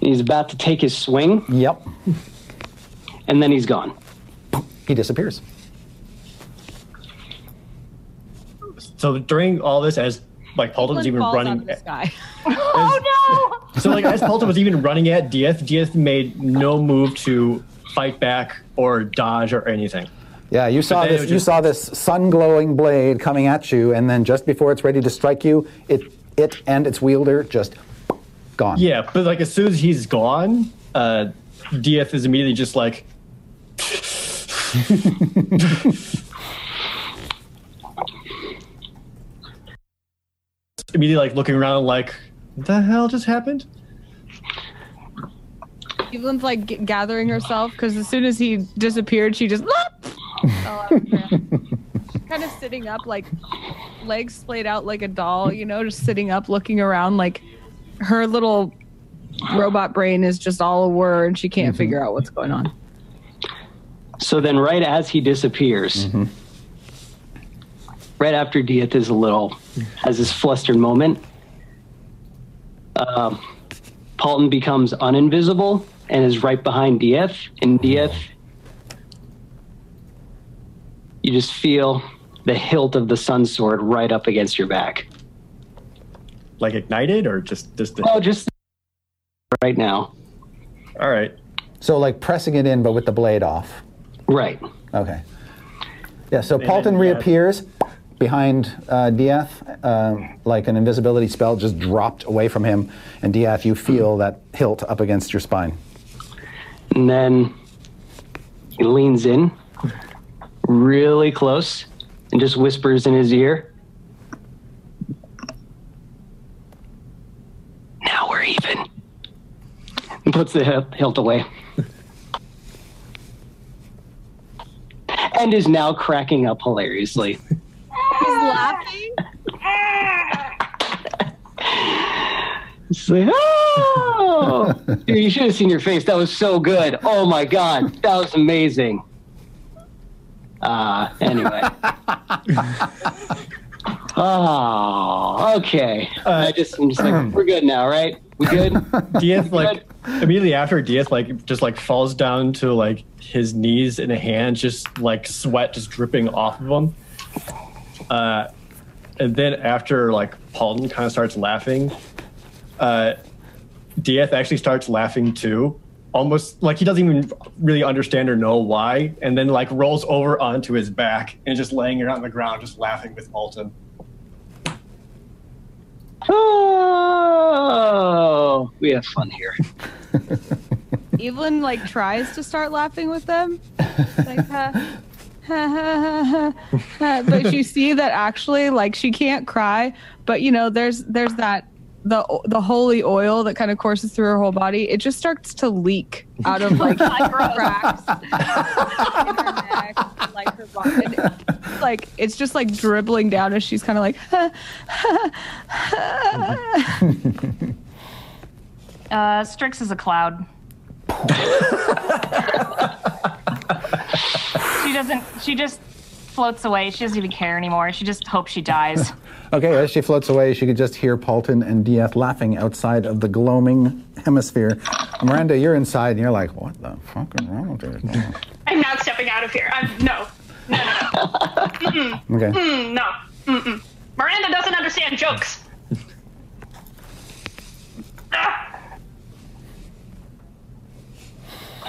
He's about to take his swing, Yep. And then he's gone. He disappears. So during all this, as like Paulton was even running, of the sky. [laughs] Oh no! so like as Paulton was even running at Diath, Diath made no move to fight back or dodge or anything. Yeah, you saw this. was You saw this sun-glowing blade coming at you, and then just before it's ready to strike you, it it and its wielder just gone. Yeah, but like as soon as he's gone, uh, Diath is immediately just like. [laughs] immediately like looking around like what the hell just happened Evelyn's like g- gathering herself because as soon as he disappeared, she just fell out of the ground. kind of sitting up, like legs splayed out like a doll, you know, just sitting up, looking around. Like her little robot brain is just all a whir, and she can't mm-hmm. figure out what's going on. So then, right as he disappears, right after Diath is a little has this flustered moment, um, Paulton becomes uninvisible and is right behind Diath. And Diath, you just feel the hilt of the sun sword right up against your back. like ignited or just just Oh, just right now. all right So like pressing it in, but with the blade off. Right. Okay. Yeah. So then, Paulton yeah. reappears behind uh, Diath, uh, like an invisibility spell just dropped away from him, and Diath, you feel that hilt up against your spine. And then he leans in really close and just whispers in his ear. Now we're even. And puts the hilt- hilt away. And is now cracking up hilariously. He's laughing. It's like, oh! Dude, you should have seen your face. That was so good. Oh my god, that was amazing. Uh, anyway. [laughs] oh, okay. I just, I'm just like, [clears throat] we're good now, right? We good? [laughs] Diath like immediately after Diath like just like falls down to like his knees in a hand, just like sweat just dripping off of him. Uh, and then after like Paulton kind of starts laughing, uh, Diath actually starts laughing too, almost like he doesn't even really understand or know why, and then like rolls over onto his back and just laying around on the ground, just laughing with Paulton. Oh, we have fun here. [laughs] Evelyn like tries to start laughing with them, like ha, ha, ha, but you see that actually like she can't cry, but you know there's there's that the the holy oil that kind of courses through her whole body. It just starts to leak out of like [laughs] cracks [laughs] her neck, like her body. It's, like it's just like dribbling down as she's kind of like. ha, ha, ha. Uh, Strix is a cloud. [laughs] she doesn't. She just floats away. She doesn't even care anymore. She just hopes she dies. [laughs] Okay, as she floats away, she could just hear Paulton and Diath laughing outside of the gloaming hemisphere. Miranda, you're inside and you're like, what the fuck is wrong with her? [laughs] I'm not stepping out of here. I'm no, no, no, no. [laughs] Okay. Mm, no. Mm-mm. Miranda doesn't understand jokes. Ah,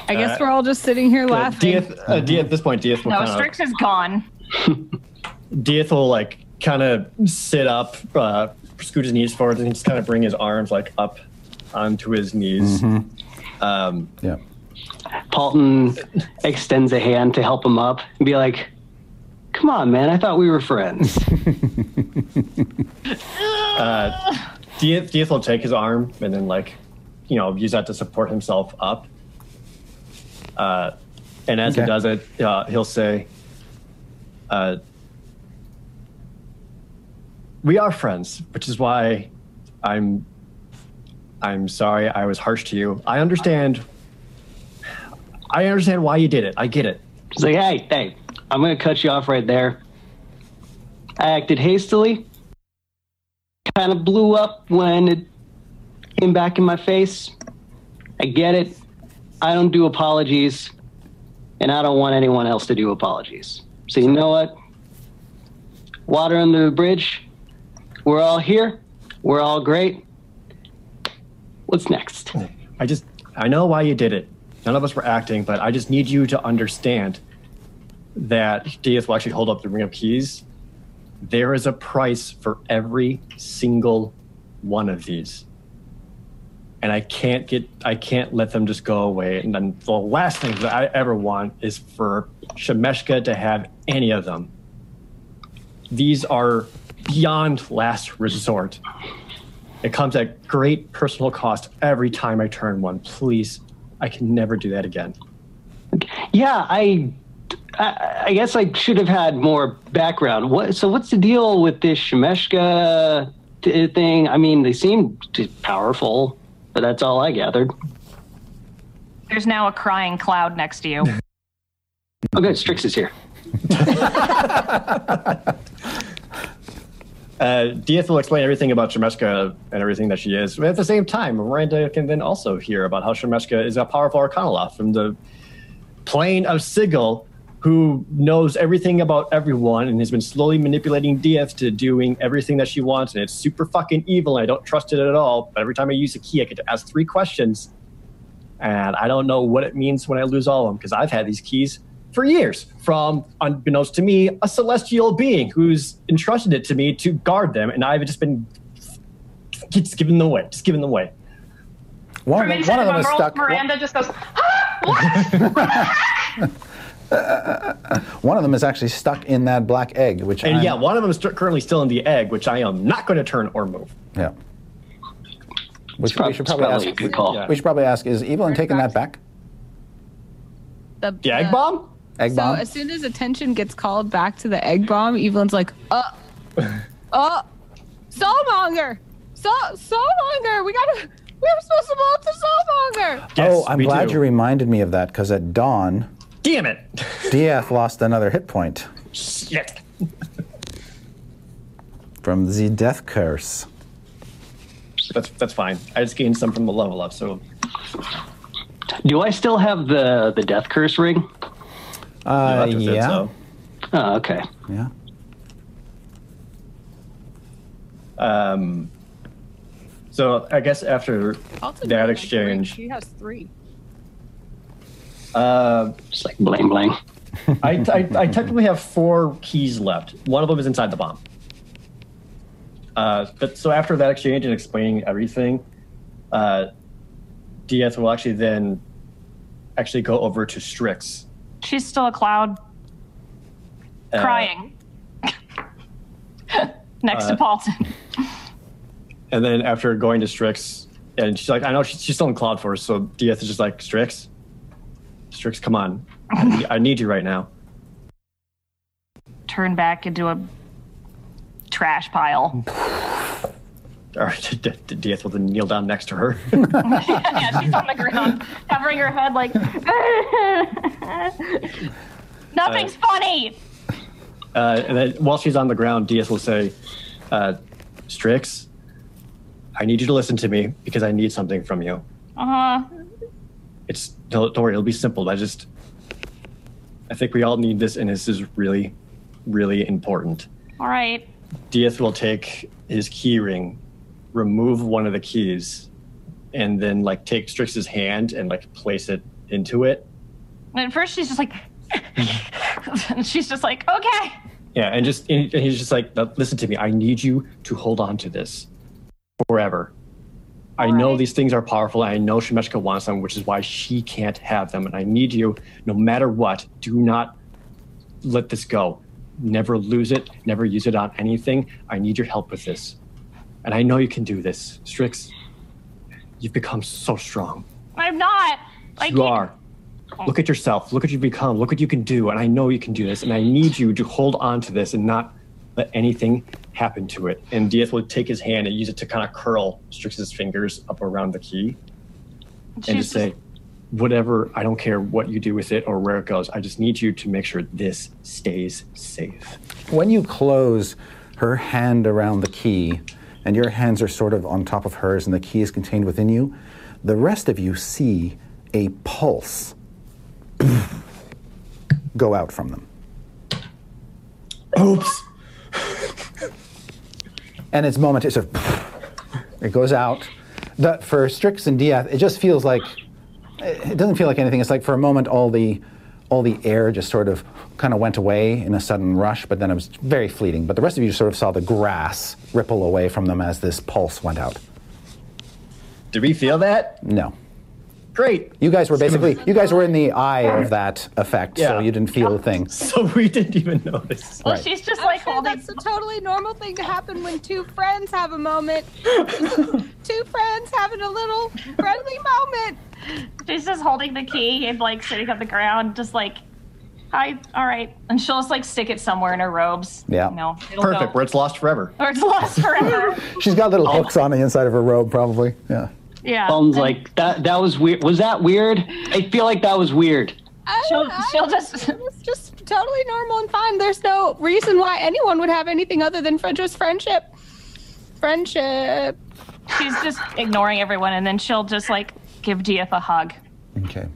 I guess we're all just sitting here laughing. Diath, uh, Diath, at this point, Diath will No, kind of Strix is gone. [laughs] Diath will like kind of sit up, uh, scoot his knees forward, and just kind of bring his arms like up onto his knees. Um, Yeah. Paulton extends a hand to help him up and be like, "Come on, man! I thought we were friends." [laughs] uh, Diath, Diath will take his arm and then like, you know, use that to support himself up. Uh, and as he does it, uh, he'll say, uh, "We are friends, which is why I'm I'm sorry I was harsh to you. I understand. I understand why you did it. I get it. She's like, "Hey, hey! I'm gonna cut you off right there. I acted hastily. Kind of blew up when it came back in my face. I get it. I don't do apologies, and I don't want anyone else to do apologies. So you know what? Water under the bridge. We're all here. We're all great. What's next? I just I know why you did it. None of us were acting, but I just need you to understand that Diath will actually hold up the ring of keys. There is a price for every single one of these. And I can't get I can't let them just go away. And then the last thing that I ever want is for Shemeshka to have any of them. These are beyond last resort. It comes at great personal cost every time I turn one. Please, I can never do that again. Yeah, I, I, I guess I should have had more background. What? So what's the deal with this Shemeshka t- thing? I mean, they seem t- powerful, but that's all I gathered. There's now a crying cloud next to you. [laughs] Oh, good. Strix is here. [laughs] Uh, Diath will explain everything about Shemeshka and everything that she is. But at the same time, Miranda can then also hear about how Shemeshka is a powerful Arcanoloth from the plane of Sigil, who knows everything about everyone and has been slowly manipulating Diath to doing everything that she wants. And it's super fucking evil, and I don't trust it at all. But every time I use a key, I get to ask three questions. And I don't know what it means when I lose all of them, because I've had these keys for years from, unbeknownst to me, a celestial being who's entrusted it to me to guard them, and I've just been just giving them away, just giving them away. One, From of them, inside one of them is stuck. Miranda just goes, ah, [laughs] what? One of them is actually stuck in that black egg, which And I'm- yeah, one of them is st- currently still in the egg, which I am not going to turn or move. yeah. Which prob- we should probably probably ask. a good call. Yeah. We should probably ask: Is Evelyn taking that back? The egg bomb? Egg So bomb. as soon as attention gets called back to the egg bomb, Evelyn's like, uh, [laughs] uh, soulmonger, so soulmonger, we gotta, we were supposed to blow up the soulmonger. Yes, oh, I'm glad too. you reminded me of that because at dawn, Damn it! Diath lost another hit point Shit. [laughs] from the death curse. That's that's fine. I just gained some from the level up, so Do I still have the the death curse ring? You'll Uh, have to yeah. so. Oh, okay. Yeah. Um, so I guess after Alton that exchange, She has three. uh, Just like bling bling. [laughs] I, I, I technically have four keys left. One of them is inside the bomb. Uh, but so after that exchange and explaining everything, uh, Diath will actually then actually go over to Strix. She's still a cloud uh, crying [laughs] next to uh, Paulton. And then after going to Strix, and she's like, I know she's, still in Cloud Force, so Diath is just like, Strix, Strix, come on. I need, I need you right now. Turn back into a trash pile. [laughs] Or [laughs] D- D- Diath will then kneel down next to her. [laughs] yeah, she's on the ground, covering her head like. [laughs] Nothing's funny. Uh, and then while she's on the ground, Diath will say, uh, Strix, I need you to listen to me because I need something from you. Uh huh. It's don't, don't worry, it'll be simple. I just, I think we all need this, and this is really, really important. All right. Diath will take his key ring, remove one of the keys, and then like take Strix's hand and like place it into it. And at first, she's just like. and [laughs] she's just like, okay. Yeah, and just and he's just like, listen to me. I need you to hold on to this forever. I know Alright. these things are powerful. And I know Shemeshka wants them, which is why she can't have them. And I need you, no matter what, do not let this go. Never lose it. Never use it on anything. I need your help with this. And I know you can do this, Strix. You've become so strong. I'm not. I you can't- are. Look at yourself. Look what you've become. Look what you can do. And I know you can do this. And I need you to hold on to this and not let anything happen to it. And Diath will take his hand and use it to kind of curl Strix's fingers up around the key and She's just say, whatever, I don't care what you do with it or where it goes. I just need you to make sure this stays safe. When you close her hand around the key, and your hands are sort of on top of hers, and the key is contained within you, the rest of you see a pulse go out from them. Oops. and it's momentary. Sort of, it goes out. The, for Strix and Diath, it just feels like it doesn't feel like anything. It's like for a moment, all the all the air just sort of kind of went away in a sudden rush, but then it was very fleeting. But the rest of you sort of saw the grass ripple away from them as this pulse went out. Did we feel that? No. Great. You guys were basically you guys were in the eye of that effect, so you didn't feel a thing. So we didn't even notice. Well, Right. she's just like sure holding. that's a totally normal thing to happen when two friends have a moment. [laughs] two friends having a little friendly moment. She's just holding the key and like sitting on the ground, just like, hi, all right. And she'll just like stick it somewhere in her robes. Yeah. You know, it'll Perfect. Go, Where it's lost forever. or it's lost forever. [laughs] She's got little hooks on the inside of her robe, probably. Yeah. yeah. Paulton's And like that. That was weird. Was that weird? I feel like that was weird. I, She'll- I- she'll just- It's just totally normal and fine. There's no reason why anyone would have anything other than fr- just friendship. Friendship. she's just ignoring everyone, and then she'll just like give Diath a hug. Okay.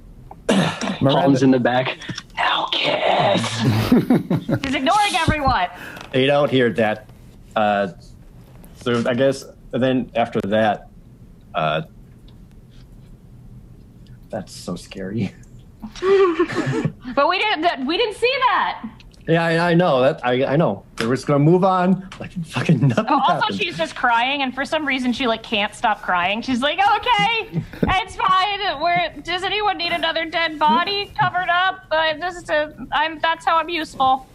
Paulton's Miranda, in the back. Now kiss. [laughs] She's ignoring everyone. They don't hear that. Uh, so I guess then after that, uh, that's so scary. [laughs] But we didn't. We didn't see that. Yeah, I, I know that. I, I know. They were just gonna move on like fucking nothing Oh, also, happened. she's just crying, and for some reason, she like can't stop crying. She's like, "Okay, it's fine. Where does anyone need another dead body covered up? But this is a, I'm. That's how I'm useful."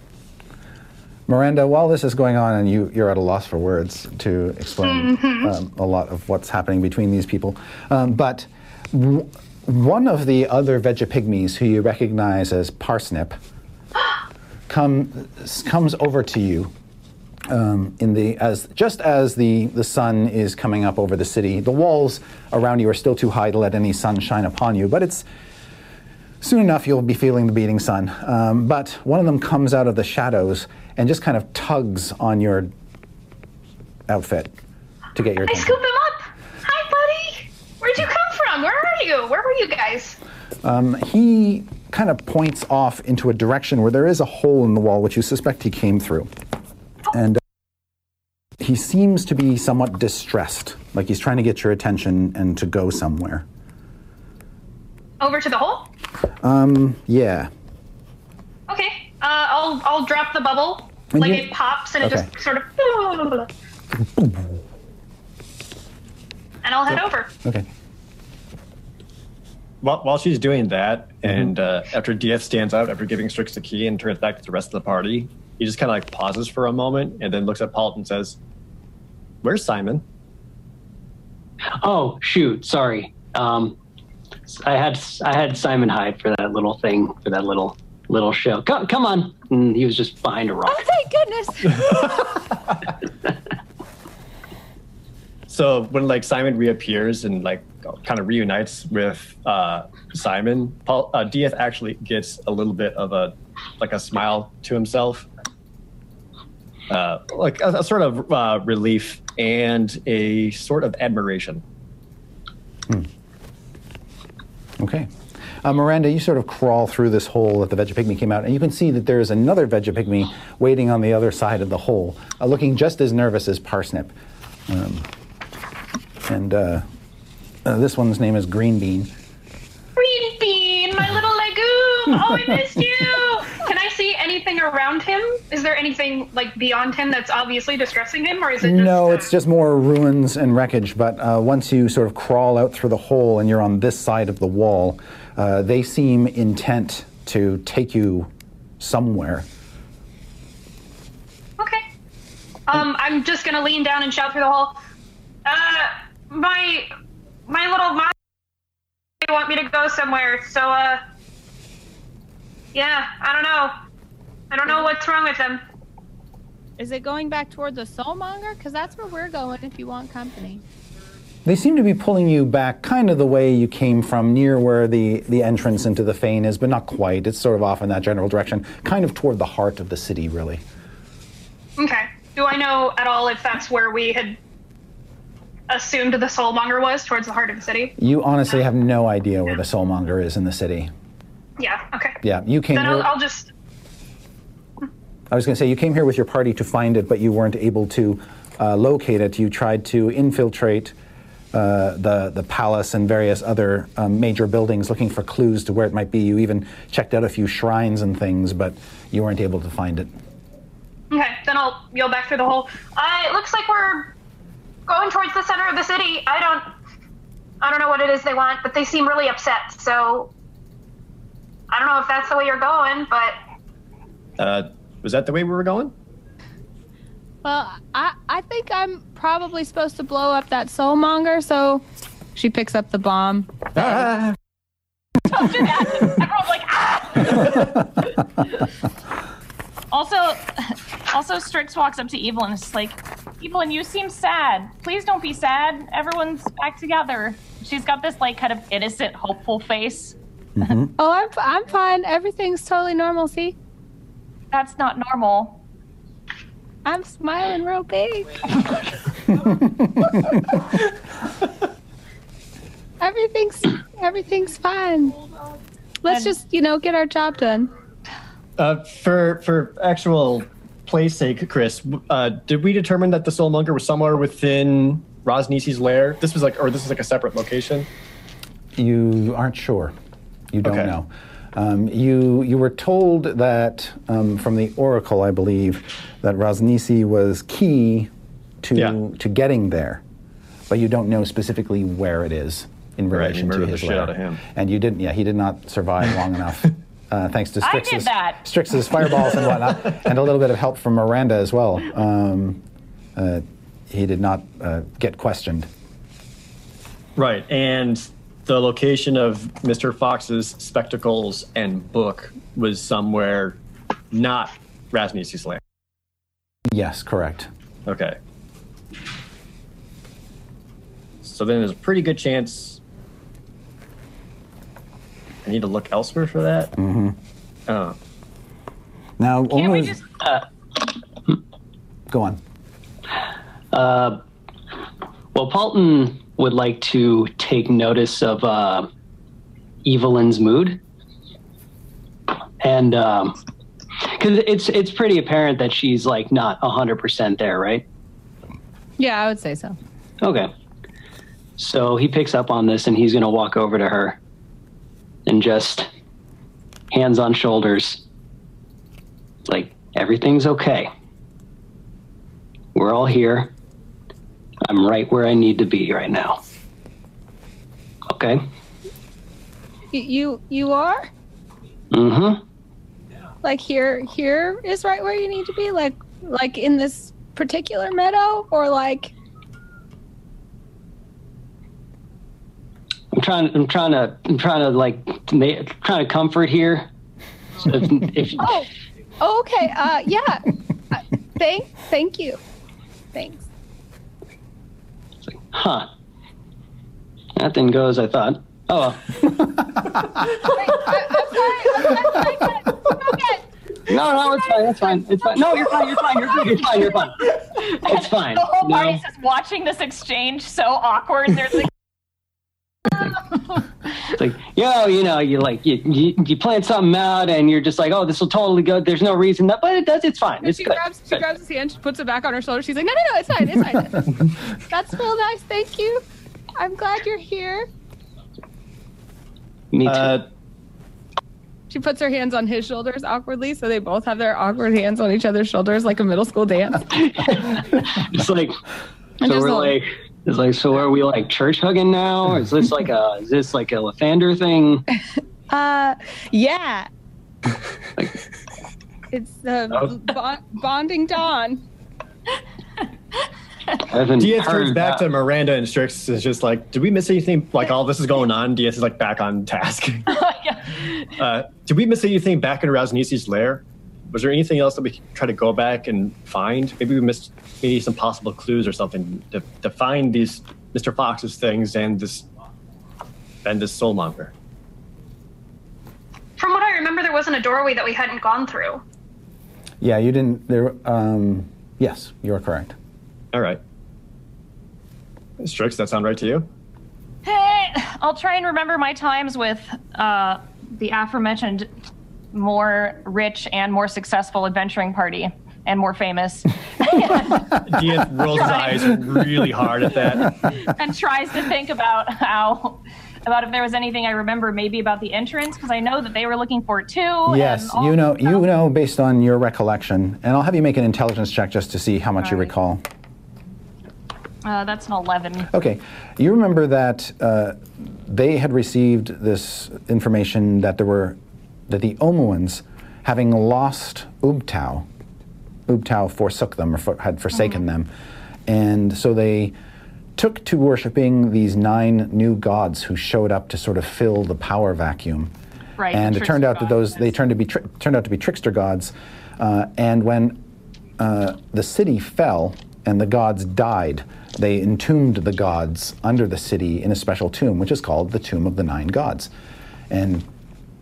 Miranda, while this is going on and you, you're at a loss for words to explain Mm-hmm. um, a lot of what's happening between these people, um, but w- one of the other Vegepygmies, who you recognize as Parsnip, [gasps] [gasps] come, comes over to you um, in the as just as the the sun is coming up over the city. The walls around you are still too high to let any sun shine upon you, but it's soon enough you'll be feeling the beating sun. Um, but one of them comes out of the shadows and just kind of tugs on your outfit to get your I attention. scoop him up. Hi, buddy. Where'd you come from? Where are you? Where were you guys? Um, he kind of points off into a direction where there is a hole in the wall, which you suspect he came through. And uh, he seems to be somewhat distressed, like he's trying to get your attention and to go somewhere. Over to the hole. Um, yeah. Okay. Uh, I'll I'll drop the bubble. And like you- it pops and it just sort of. [laughs] And I'll head over. Okay. While, while she's doing that, and uh, after Diath stands out after giving Strix the key and turns back to the rest of the party, he just kind of like pauses for a moment and then looks at Paul and says, "Where's Simon?" Oh shoot, sorry. Um, I had I had Simon hide for that little thing for that little little show. Come, come on, and he was just behind a rock. Oh, thank goodness. [laughs] So when like Simon reappears and like kind of reunites with uh, Simon, Paul uh, Diath actually gets a little bit of a like a smile to himself, uh, like a, a sort of uh, relief and a sort of admiration. Okay. Uh, Miranda, you sort of crawl through this hole that the Vegepygmy came out, and you can see that there is another Vegepygmy waiting on the other side of the hole, uh, looking just as nervous as Parsnip. Um, and uh, uh, this one's name is Green Bean. Green bean, my little legume. [laughs] Oh, I missed you. Can I see anything around him? Is there anything like beyond him that's obviously distressing him, or is it just? No, uh, it's just more ruins and wreckage. But uh, once you sort of crawl out through the hole and you're on this side of the wall, uh, they seem intent to take you somewhere. Okay. Um, I'm just gonna lean down and shout through the hole. Uh, my my little mom they want me to go somewhere. So uh, yeah, I don't know. I don't know what's wrong with them. Is it going back toward the soulmonger? Because that's where we're going if you want company. They seem to be pulling you back kind of the way you came from, near where the, the entrance into the Fane is, but not quite. It's sort of off in that general direction, kind of toward the heart of the city, really. Okay. Do I know at all if that's where we had assumed the soulmonger was, towards the heart of the city? You honestly have no idea where the Soulmonger is in the city. Yeah. Okay. Yeah, you came Then here. I'll, I'll just. I was going to say, you came here with your party to find it, but you weren't able to uh, locate it. You tried to infiltrate uh, the, the palace and various other um, major buildings looking for clues to where it might be. You even checked out a few shrines and things, but you weren't able to find it. Okay. Then I'll yell back through the hole. Uh, it looks like we're going towards the center of the city. I don't. I don't know what it is they want, but they seem really upset. So I don't know if that's the way you're going, but Uh, was that the way we were going? Well, I, I think I'm probably supposed to blow up that soulmonger, so she picks up the bomb. Ah. [laughs] [laughs] Everyone's like, ah! [laughs] also, also, Strix walks up to Evil and is like, Evelyn, you seem sad. Please don't be sad. Everyone's back together. She's got this like kind of innocent, hopeful face. [laughs] Oh, I'm, I'm fine. Everything's totally normal. See, That's not normal. I'm smiling real big. [laughs] everything's everything's fine. Let's And- just, you know, get our job done. Uh, for for actual play's sake, Chris, uh, did we determine that the Soulmonger was somewhere within Ras Nsi's lair? This was like, or this is like a separate location. You aren't sure. You don't Okay. know. Um, you you were told that um, from the oracle, I believe, that Rosnisi was key to Yeah. to getting there, but you don't know specifically where it is in Right, relation he to murdered the his shit lair. out of him. And you didn't. Yeah, he did not survive long [laughs] enough. Uh, thanks to I did Strix's. Strix's fireballs and whatnot, [laughs] and a little bit of help from Miranda as well. Um, uh, he did not uh, get questioned. Right, and the location of Mr. Fox's spectacles and book was somewhere not Ras Nsi's lair. Yes, correct. Okay. So then there's a pretty good chance I need to look elsewhere for that. Mm-hmm. Oh. Now, Can't we only just go on. Uh, well, Paulton would like to take notice of uh, Evelyn's mood, and because it's it's pretty apparent that she's like not hundred percent there, right? Yeah, I would say so. Okay. So he picks up on this and he's going to walk over to her and just hands on shoulders. Like, everything's okay. We're all here. I'm right where I need to be right now. Okay? You you, are Mm hmm. like here here is right where you need to be like like in this particular meadow or like I'm trying. I'm trying to. I'm trying to like to ma- trying to comfort here. So if, [laughs] if oh oh, okay uh yeah uh, thank thank you thanks Like, huh, that didn't go as I thought. Oh, well. I, I'm sorry I'm, I'm sorry okay. no, no, it's fine. It's fine. It's fine. No, you're fine. You're fine. You're good. You're fine. You're fine. It's fine. the whole No. just watching this exchange so awkward. There's like It's like, yo, you know, you like you, you you plan something out, and you're just like, oh, this will totally go. There's no reason that, but it does. It's fine. It's she good. grabs she grabs his hand she puts it back on her shoulder she's like no no no it's fine it's fine [laughs] that's real nice thank you I'm glad you're here Me too. Uh, she puts her hands on his shoulders awkwardly so they both have their awkward hands on each other's shoulders like a middle school dance [laughs] It's like, And so just we're like- like, it's like, so are we like church hugging now? Or is this like a, is this like a Lathander thing? [laughs] Uh, yeah. it's the Oh. bon- bonding dawn. I haven't Diath turns back that. to Miranda and Strix is just like, did we miss anything? Like all this is going on. Diath is like back on task. [laughs] yeah. Uh, did we miss anything back in Ras Nsi's lair? Was there anything else that we could try to go back and find? Maybe we missed maybe some possible clues or something to, to find these Mr. Fox's things and this and this soulmonger. From what I remember, there wasn't a doorway that we hadn't gone through. Yeah, you didn't. There. Um, yes, you are correct. All right. Strix, that sound right to you? Hey, I'll try and remember my times with uh, the aforementioned more rich and more successful adventuring party and more famous [laughs] Diath rolls his eyes really hard at that. [laughs] and tries to think about how about if there was anything I remember maybe about the entrance because I know that they were looking for it too. Yes, you know. You know based on your recollection, and I'll have you make an intelligence check just to see how much you Alright. recall. Uh, that's an eleven. Okay, you remember that uh, they had received this information that there were that the Omuans, having lost Ubtao, Ubtao forsook them or for, had forsaken them, and so they took to worshiping these nine new gods who showed up to sort of fill the power vacuum. Right, and it turned out that those they turned to be tri- turned out to be trickster gods, uh, and when uh, the city fell and the gods died, they entombed the gods under the city in a special tomb, which is called the Tomb of the Nine Gods. And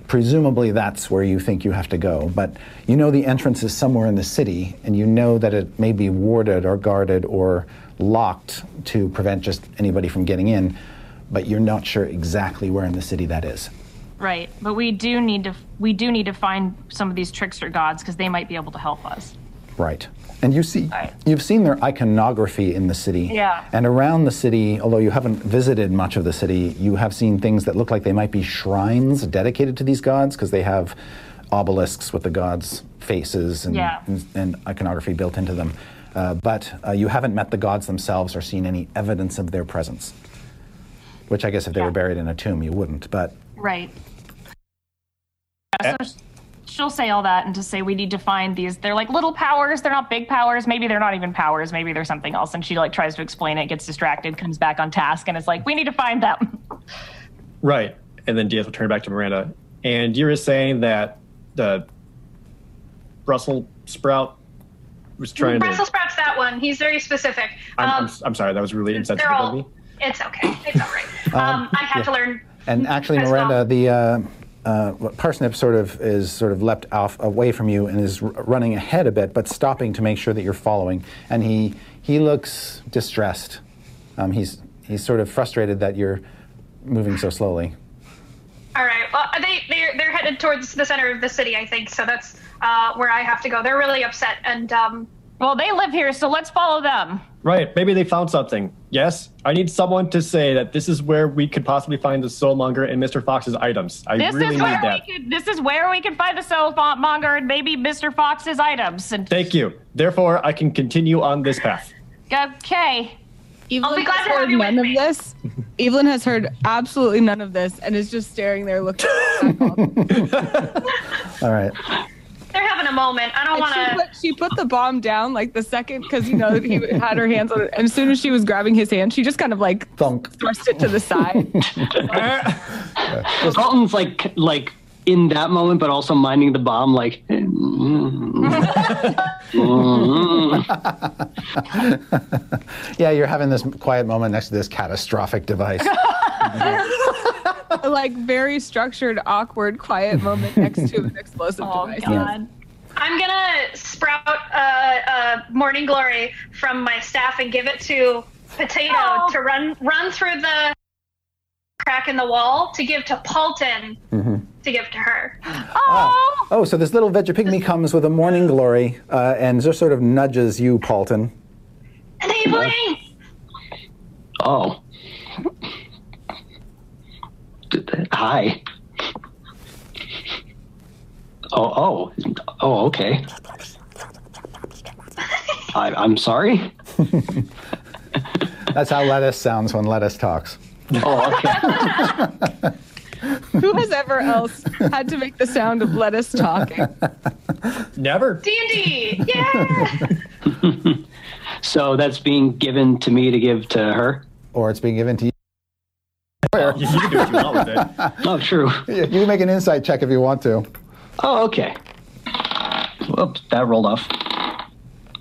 presumably that's where you think you have to go. But you know the entrance is somewhere in the city, and you know that it may be warded or guarded or locked to prevent just anybody from getting in, but you're not sure exactly where in the city that is. Right, but we do need to we do need to find some of these trickster gods because they might be able to help us. Right. And you see, Right. you've seen their iconography in the city. Yeah. And around the city, although you haven't visited much of the city, you have seen things that look like they might be shrines dedicated to these gods because they have obelisks with the gods' faces and, Yeah. and, and iconography built into them. Uh, but uh, you haven't met the gods themselves or seen any evidence of their presence. Which I guess if they were buried in a tomb, you wouldn't. But Right. Yeah, so she'll say all that and to say we need to find these. They're like little powers. They're not big powers. Maybe they're not even powers. Maybe they're something else. And she like tries to explain it, gets distracted, comes back on task, and is like, we need to find them. Right. And then Diath will turn back to Miranda. And you're saying that the Brussels sprout was trying Brussels to. Brussels sprouts that one. He's very specific. I'm, I'm, Um, I'm sorry, that was really insensitive they're of me. It's okay. It's all right. [laughs] Um, I had to learn. And actually, Miranda, well. the uh, uh, Parsnip sort of is sort of leapt off away from you and is r- running ahead a bit, but stopping to make sure that you're following. And he he looks distressed. Um, he's he's sort of frustrated that you're moving so slowly. All right. Well, they they're they're headed towards the center of the city, I think. So that's uh, where I have to go. They're really upset, and um, Well, they live here, so let's follow them. Right. Maybe they found something. Yes. I need someone to say that this is where we could possibly find the soulmonger and Mr. Fox's items. I This really is need where that. we could. This is where we can find the soul monger and maybe Mr. Fox's items. And Thank you. Therefore, I can continue on this path. okay, Evelyn be glad has to have heard you none of me. this. [laughs] Evelyn has heard absolutely none of this and is just staring there looking. [laughs] All right. They're having a moment. I don't want to. put, she put the bomb down like the second because you know he had her hands on it, and as soon as she was grabbing his hand, she just kind of like Thunk. thrust it to the side. [laughs] Dalton's like like in that moment, but also minding the bomb. Like, [laughs] [laughs] Yeah, you're having this quiet moment next to this catastrophic device. [laughs] like very structured, awkward, quiet moment next to an explosive oh device. god. I'm gonna sprout uh, uh, morning glory from my staff and give it to Potato Oh. to run run through the crack in the wall to give to Paulton to give to her. [gasps] Oh, Oh, so this little Vegepygmy comes with a morning glory uh, and just sort of nudges you, Paulton. Enabling. oh, hi. Oh, oh, oh, okay. I, I'm sorry. [laughs] That's how lettuce sounds when lettuce talks. Oh, okay. Who has ever else had to make the sound of lettuce talking? Never. D and D. Yeah. [laughs] so that's being given to me to give to her. Or it's being given to you. You can do what you want with it. [laughs] Oh, true. You can make an insight check if you want to. Oh, okay. Whoops, that rolled off.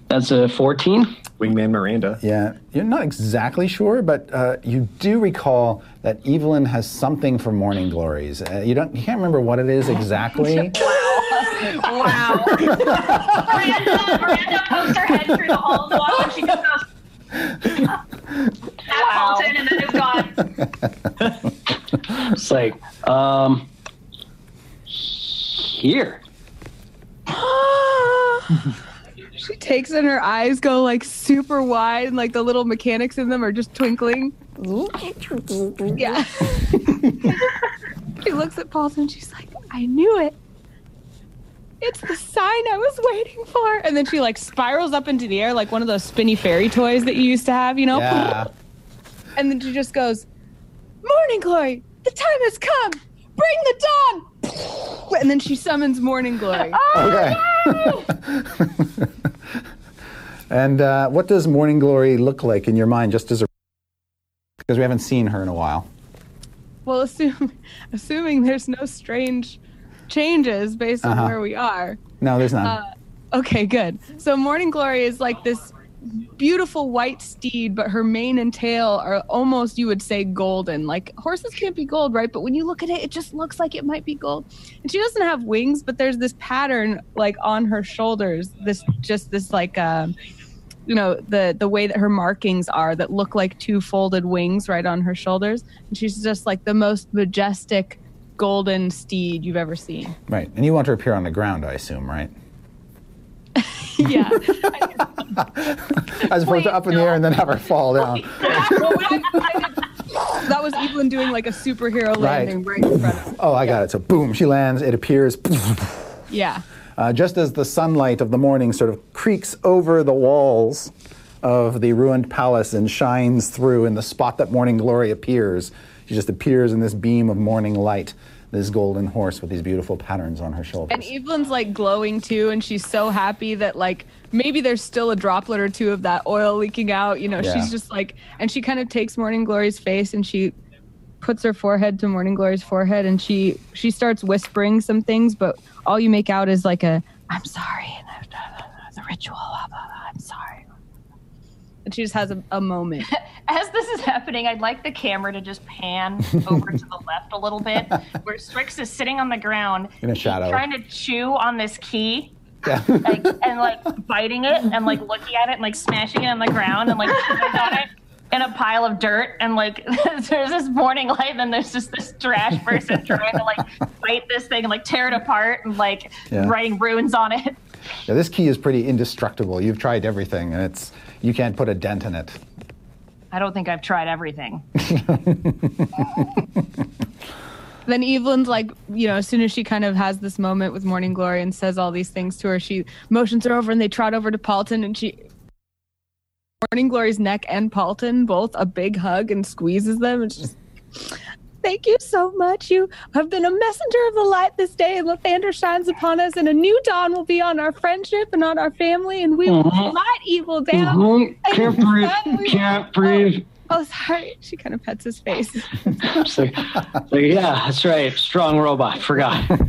That's a 14. Wingman Miranda. Yeah, you're not exactly sure, but uh, you do recall that Evelyn has something for morning glories. Uh, you don't, you can't remember what it is exactly. [laughs] Wow. [laughs] Miranda, Miranda pokes her head through the hole in the wall and she just goes at Paulton and then it's gone. [laughs] It's like, um, here. [gasps] she takes it and her eyes go like super wide and like the little mechanics in them are just twinkling. Yeah. [laughs] she looks at Paulton and she's like, I knew it. It's the sign I was waiting for. And then she like spirals up into the air like one of those spinny fairy toys that you used to have, you know? Yeah. And then she just goes, Morning Glory, the time has come. Bring the dawn. And then she summons Morning Glory. [laughs] Okay. [laughs] and uh, what does morning glory look like in your mind, just as a because we haven't seen her in a while. Well, assume, [laughs] assuming there's no strange changes based on Uh-huh. where we are. No, there's not. Uh, okay, good. So Morning Glory is like this beautiful white steed, but her mane and tail are almost, you would say, golden. Like horses can't be gold, right? But when you look at it, it just looks like it might be gold. And she doesn't have wings, but there's this pattern like on her shoulders. This just this like. Um, you know the the way that her markings are that look like two folded wings right on her shoulders and she's just like the most majestic golden steed you've ever seen right. And you want her to appear on the ground, I assume, right? [laughs] yeah As opposed to up in the air and then have her fall down. Well, when I- when I did- that was Evelyn doing like a superhero landing right, in front of her. Oh, I got it. So boom, she lands. It appears. Yeah. Uh, just as the sunlight of the morning sort of creaks over the walls of the ruined palace and shines through in the spot that morning glory appears, she just appears in this beam of morning light, this golden horse with these beautiful patterns on her shoulders. And Evelyn's like glowing too, and she's so happy that like maybe there's still a droplet or two of that oil leaking out. You know, Yeah. she's just like, and she kind of takes Morning Glory's face and she puts her forehead to Morning Glory's forehead and she she starts whispering some things, but all you make out is like a I'm sorry and [laughs] the ritual. Blah, blah, blah, I'm sorry. And she just has a, a moment. [laughs] As this is happening, I'd like the camera to just pan [laughs] over to the left a little bit, where Strix is sitting on the ground, In a shadow. trying to chew on this key, Yeah. [laughs] like and like biting it and like looking at it and like smashing it on the ground and like chewing on it in a pile of dirt and like there's this morning light and then there's just this trash person trying to like bite this thing and like tear it apart and like Yeah. writing runes on it. Yeah, this key is pretty indestructible. You've tried everything, and it's you can't put a dent in it. I don't think I've tried everything. [laughs] then Evelyn's like, you know, as soon as she kind of has this moment with Morning Glory and says all these things to her, she motions her over and they trot over to Paulton and she Morning Glory's neck and Paulton both a big hug and squeezes them and she's Thank you so much. You have been a messenger of the light this day, and Lathander shines upon us, and a new dawn will be on our friendship and on our family, and we will Mhm. light evil down. Mhm. Can't breathe. Can't breathe. Oh, sorry. She kind of pets his face. It's like, like, yeah, that's right. Strong robot. Forgot. [laughs]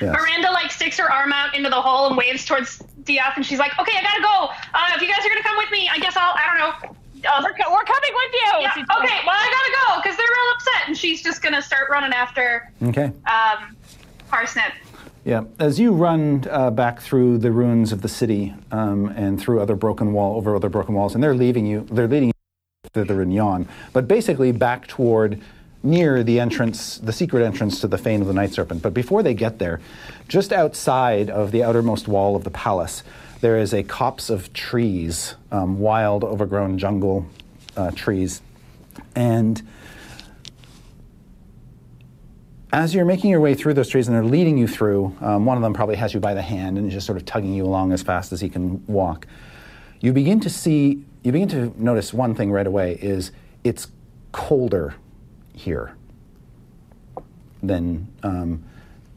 Yes. Miranda like sticks her arm out into the hole and waves towards DF, and she's like, "Okay, I gotta go. Uh, if you guys are gonna come with me, I guess I'll. I don't know. Uh, We're, co- we're coming with you. yeah, okay. Well, I gotta go because they're real upset, and she's just gonna start running after Okay. um, Parsnip. Yeah, as you run uh, back through the ruins of the city um, and through other broken wall, over other broken walls, and they're leaving you, they're leading you thither and yon, but basically back toward near the entrance, the secret entrance to the Fane of the Night Serpent. But before they get there, just outside of the outermost wall of the palace, there is a copse of trees, um, wild, overgrown jungle uh, trees, and as you're making your way through those trees and they're leading you through, um, one of them probably has you by the hand and is just sort of tugging you along as fast as he can walk. You begin to see, you begin to notice one thing right away is it's colder here than um,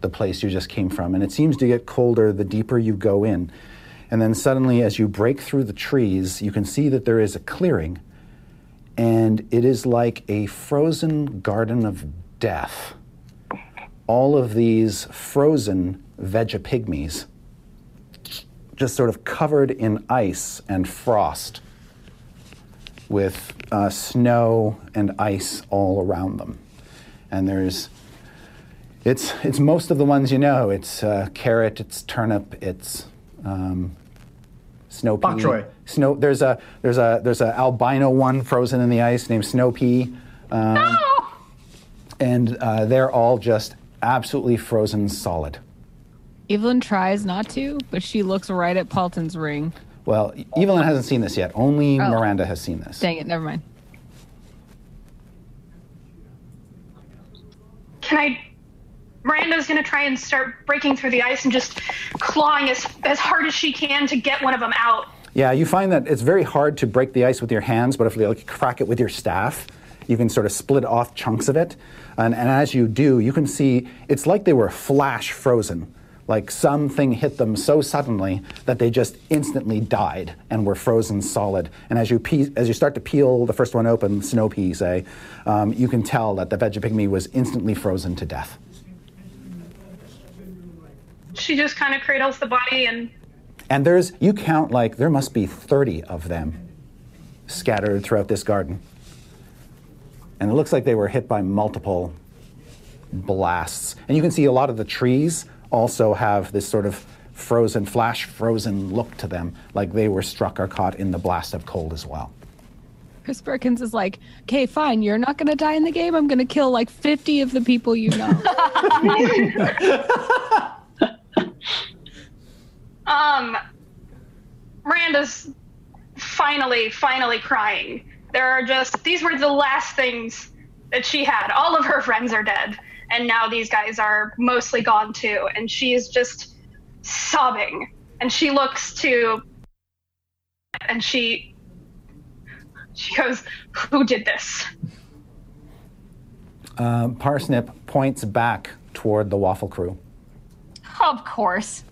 the place you just came from. And it seems to get colder the deeper you go in. And then suddenly, as you break through the trees, you can see that there is a clearing. And it is like a frozen garden of death all of these frozen Vegepygmies just sort of covered in ice and frost with uh, snow and ice all around them. And there's, it's, it's most of the ones you know. It's uh, carrot, it's turnip, it's um, snow pea. Bok choy. Snow, there's a there's a there's a albino one frozen in the ice named snow pea. Um, and uh, they're all just absolutely frozen solid. Evelyn tries not to, but she looks right at Paulton's ring. Well, Evelyn hasn't seen this yet. Only Oh. Miranda has seen this. Dang it, never mind. Can I? Miranda's gonna try and start breaking through the ice and just clawing as as hard as she can to get one of them out. Yeah, you find that it's very hard to break the ice with your hands, but if you like, crack it with your staff, you can sort of split off chunks of it. And, and as you do, you can see it's like they were flash frozen. Like something hit them so suddenly that they just instantly died and were frozen solid. And as you pe- as you start to peel the first one open, snow pea, say, um, you can tell that the Vegepygmy was instantly frozen to death. She just kind of cradles the body and And there's, you count like, there must be 30 of them scattered throughout this garden. And it looks like they were hit by multiple blasts. And you can see a lot of the trees also have this sort of frozen, flash frozen look to them, like they were struck or caught in the blast of cold as well. Chris Perkins is like, okay, fine, you're not going to die in the game. I'm going to kill like 50 of the people you know. [laughs] [laughs] [laughs] um, Miranda's finally, finally crying. There are just these were the last things that she had. All of her friends are dead, and now these guys are mostly gone too. And she's just sobbing. And she looks to, and she, she goes, "Who did this?" Uh, Parsnip points back toward the waffle crew. Of course.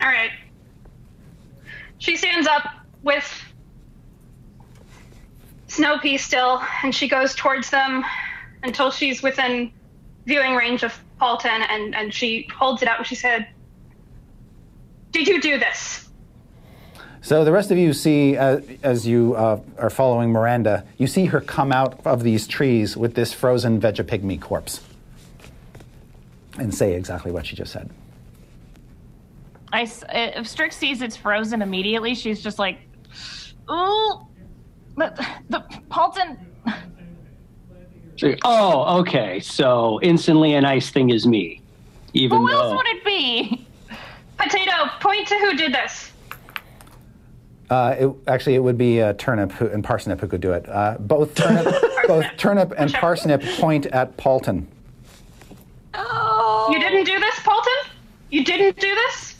All right. She stands up with Snow Pea still, and she goes towards them until she's within viewing range of Paulton, and, and she holds it out and she said, Did you do this? So the rest of you see, uh, as you uh, are following Miranda, you see her come out of these trees with this frozen Vegepygmy corpse and say exactly what she just said. I s if Strix sees it's frozen immediately, she's just like, ooh, but the Paulton. Oh, okay. So instantly an ice thing is me, even Who though. else would it be? Potato, point to who did this. Uh, it, actually, it would be uh, turnip who, and parsnip who could do it. Uh, both turnip, [laughs] both turnip and parsnip point at Paulton. Oh. You didn't do this, Paulton? You didn't do this?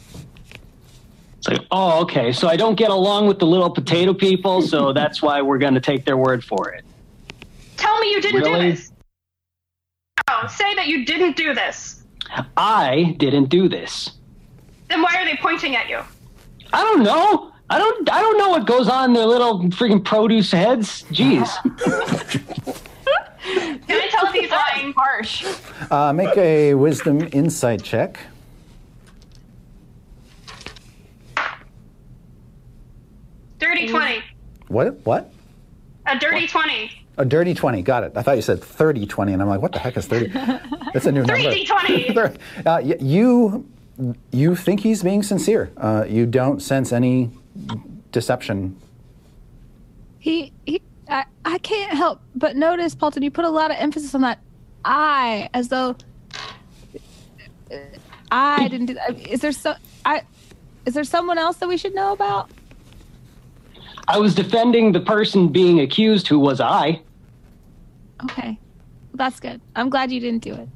It's like, oh, okay. So I don't get along with the little potato people, so [laughs] that's why we're going to take their word for it. Tell me you didn't Really? do this. Oh, say that you didn't do this. I didn't do this. Then why are they pointing at you? I don't know. I don't. I don't know what goes on in their little freaking produce heads. Jeez. [laughs] Can I tell if he's lying? Harsh. Uh, make a wisdom insight check. Dirty 20. What? What? A dirty 20. A dirty 20. Got it. I thought you said 30 20, and I'm like, what the heck is 30? That's a new number. 3d20. [laughs] Thir- uh, y- you, you think he's being sincere. Uh, you don't sense any deception. He, he I, I can't help but notice, Paulton, you put a lot of emphasis on that I, as though I didn't do that. Is there so I is there someone else that we should know about? I was defending the person being accused, who was I. Okay. That's good. I'm glad you didn't do it.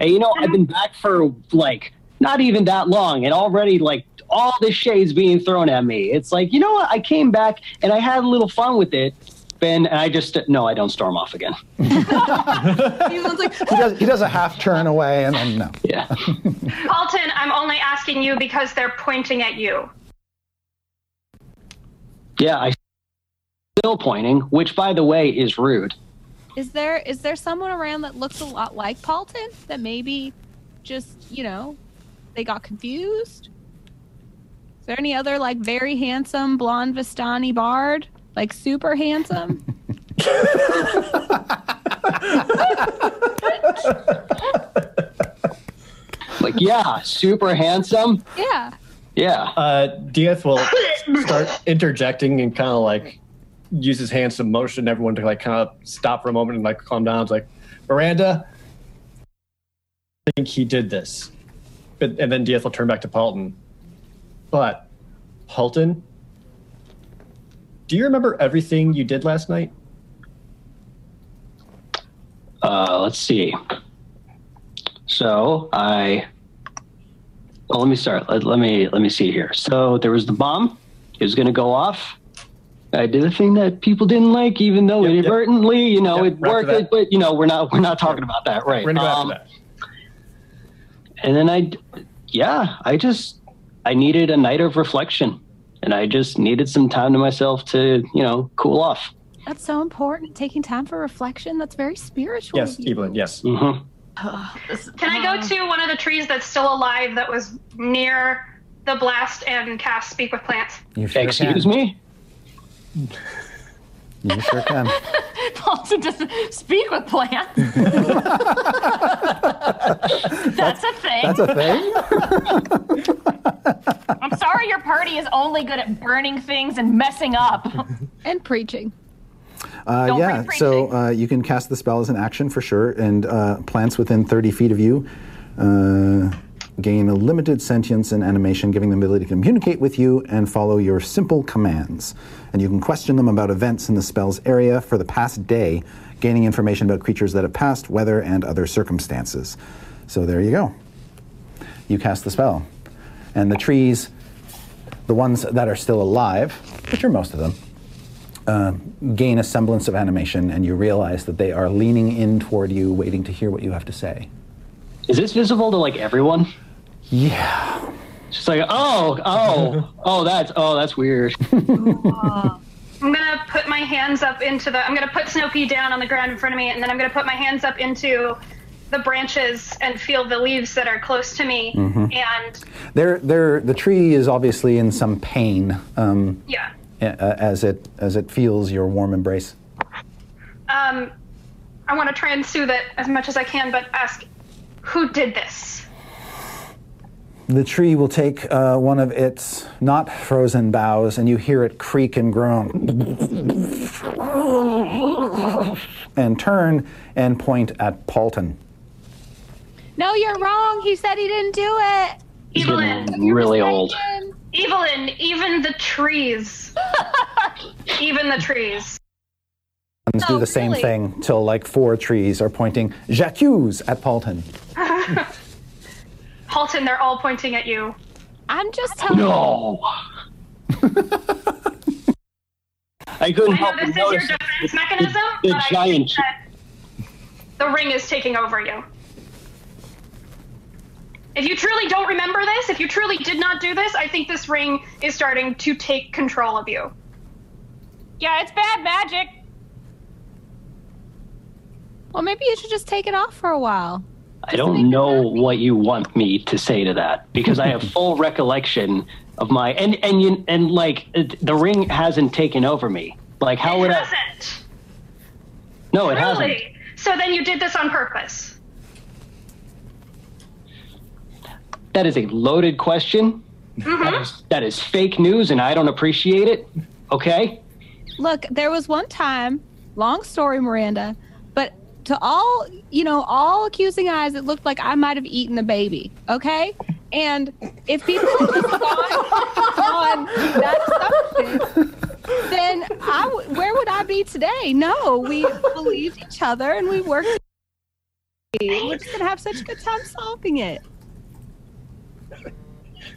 Hey, you know, I've been back for like not even that long, and already like all this shade's being thrown at me. It's like, you know what? I came back and I had a little fun with it. Ben, and I just no, I don't storm off again. [laughs] Everyone's like, He does, he does a half turn away, and then no. Yeah. [laughs] Paulton, I'm only asking you because they're pointing at you. Yeah, I still pointing, which by the way is rude. is there is there someone around that looks a lot like Paulton that maybe just, you know, they got confused? Is there any other like very handsome blonde Vistani bard? Like super handsome? [laughs] Like, yeah, super handsome. yeah. Yeah. Uh, Diath will start interjecting and kind of like use his hands to motion everyone to like kind of stop for a moment and like calm down. It's like, Miranda, I think he did this. But, and then Diath will turn back to Paulton. But, Paulton, do you remember everything you did last night? Uh, let's see. So I. Well, let me start. Let, let me let me see here. So there was the bomb. It was going to go off. I did a thing that people didn't like, even though Yep, yep. inadvertently, you know, Yep, it worked. It, but you know, we're not we're not talking about that, right? We're gonna go Um, that. and then I, yeah, I just I needed a night of reflection, and I just needed some time to myself to you know cool off. That's so important. Taking time for reflection. That's very spiritual. Yes, of. Evelyn, yes. hmm [sighs] Can I go to one of the trees that's still alive that was near the blast and cast Speak with Plants? You sure Excuse can. me. You sure can. [laughs] Paulton doesn't speak with plants. [laughs] That's a thing. That's a thing? [laughs] I'm sorry your party is only good at burning things and messing up. And preaching. Uh, yeah, bring so uh, you can cast the spell as an action for sure, and uh, plants within 30 feet of you uh, gain a limited sentience and animation, giving them the ability to communicate with you and follow your simple commands. And you can question them about events in the spell's area for the past day, gaining information about creatures that have passed, weather, and other circumstances. So there you go. You cast the spell. And the trees, the ones that are still alive, which are most of them, uh, gain a semblance of animation, and you realize that they are leaning in toward you, waiting to hear what you have to say. Is this visible to like everyone? Yeah. Just like, oh, oh, oh, that's, oh, that's weird. [laughs] I'm gonna put my hands up into the. I'm gonna put Snowpea down on the ground in front of me, and then I'm gonna put my hands up into the branches and feel the leaves that are close to me. And There, there. The tree is obviously in some pain um, yeah, a- as it as it feels your warm embrace. um, I want to try and soothe it as much as I can, but ask, who did this? The tree will take uh, one of its not frozen boughs, and you hear it creak and groan, and turn and point at Paulton. No, you're wrong. He said he didn't do it. He's Evelyn, really old. Evelyn, even the trees, [laughs] even the trees. And do Oh, the same really? thing till like four trees are pointing j'accuse at Paulton. [laughs] Halton, they're all pointing at you. I'm just telling No. I couldn't I help know but this is your notice defense mechanism, the but I giant- think that the ring is taking over you. If you truly don't remember this, if you truly did not do this, I think this ring is starting to take control of you. Yeah, it's bad magic. Well, maybe you should just take it off for a while. I don't know what you want me to say to that because I have [laughs] full recollection of my and and you and like the ring hasn't taken over me. Like how would it I? hasn't. No, it hasn't. Really? So then you did this on purpose. That is a loaded question. Mm-hmm. That is that is fake news, and I don't appreciate it. Okay. Look, there was one time, long story, Miranda, but to all, you know, all accusing eyes, it looked like I might have eaten the baby. Okay? And if people gone on that assumption, then I w- where would I be today? No, we believed each other and we worked. We're just gonna have such a good time solving it.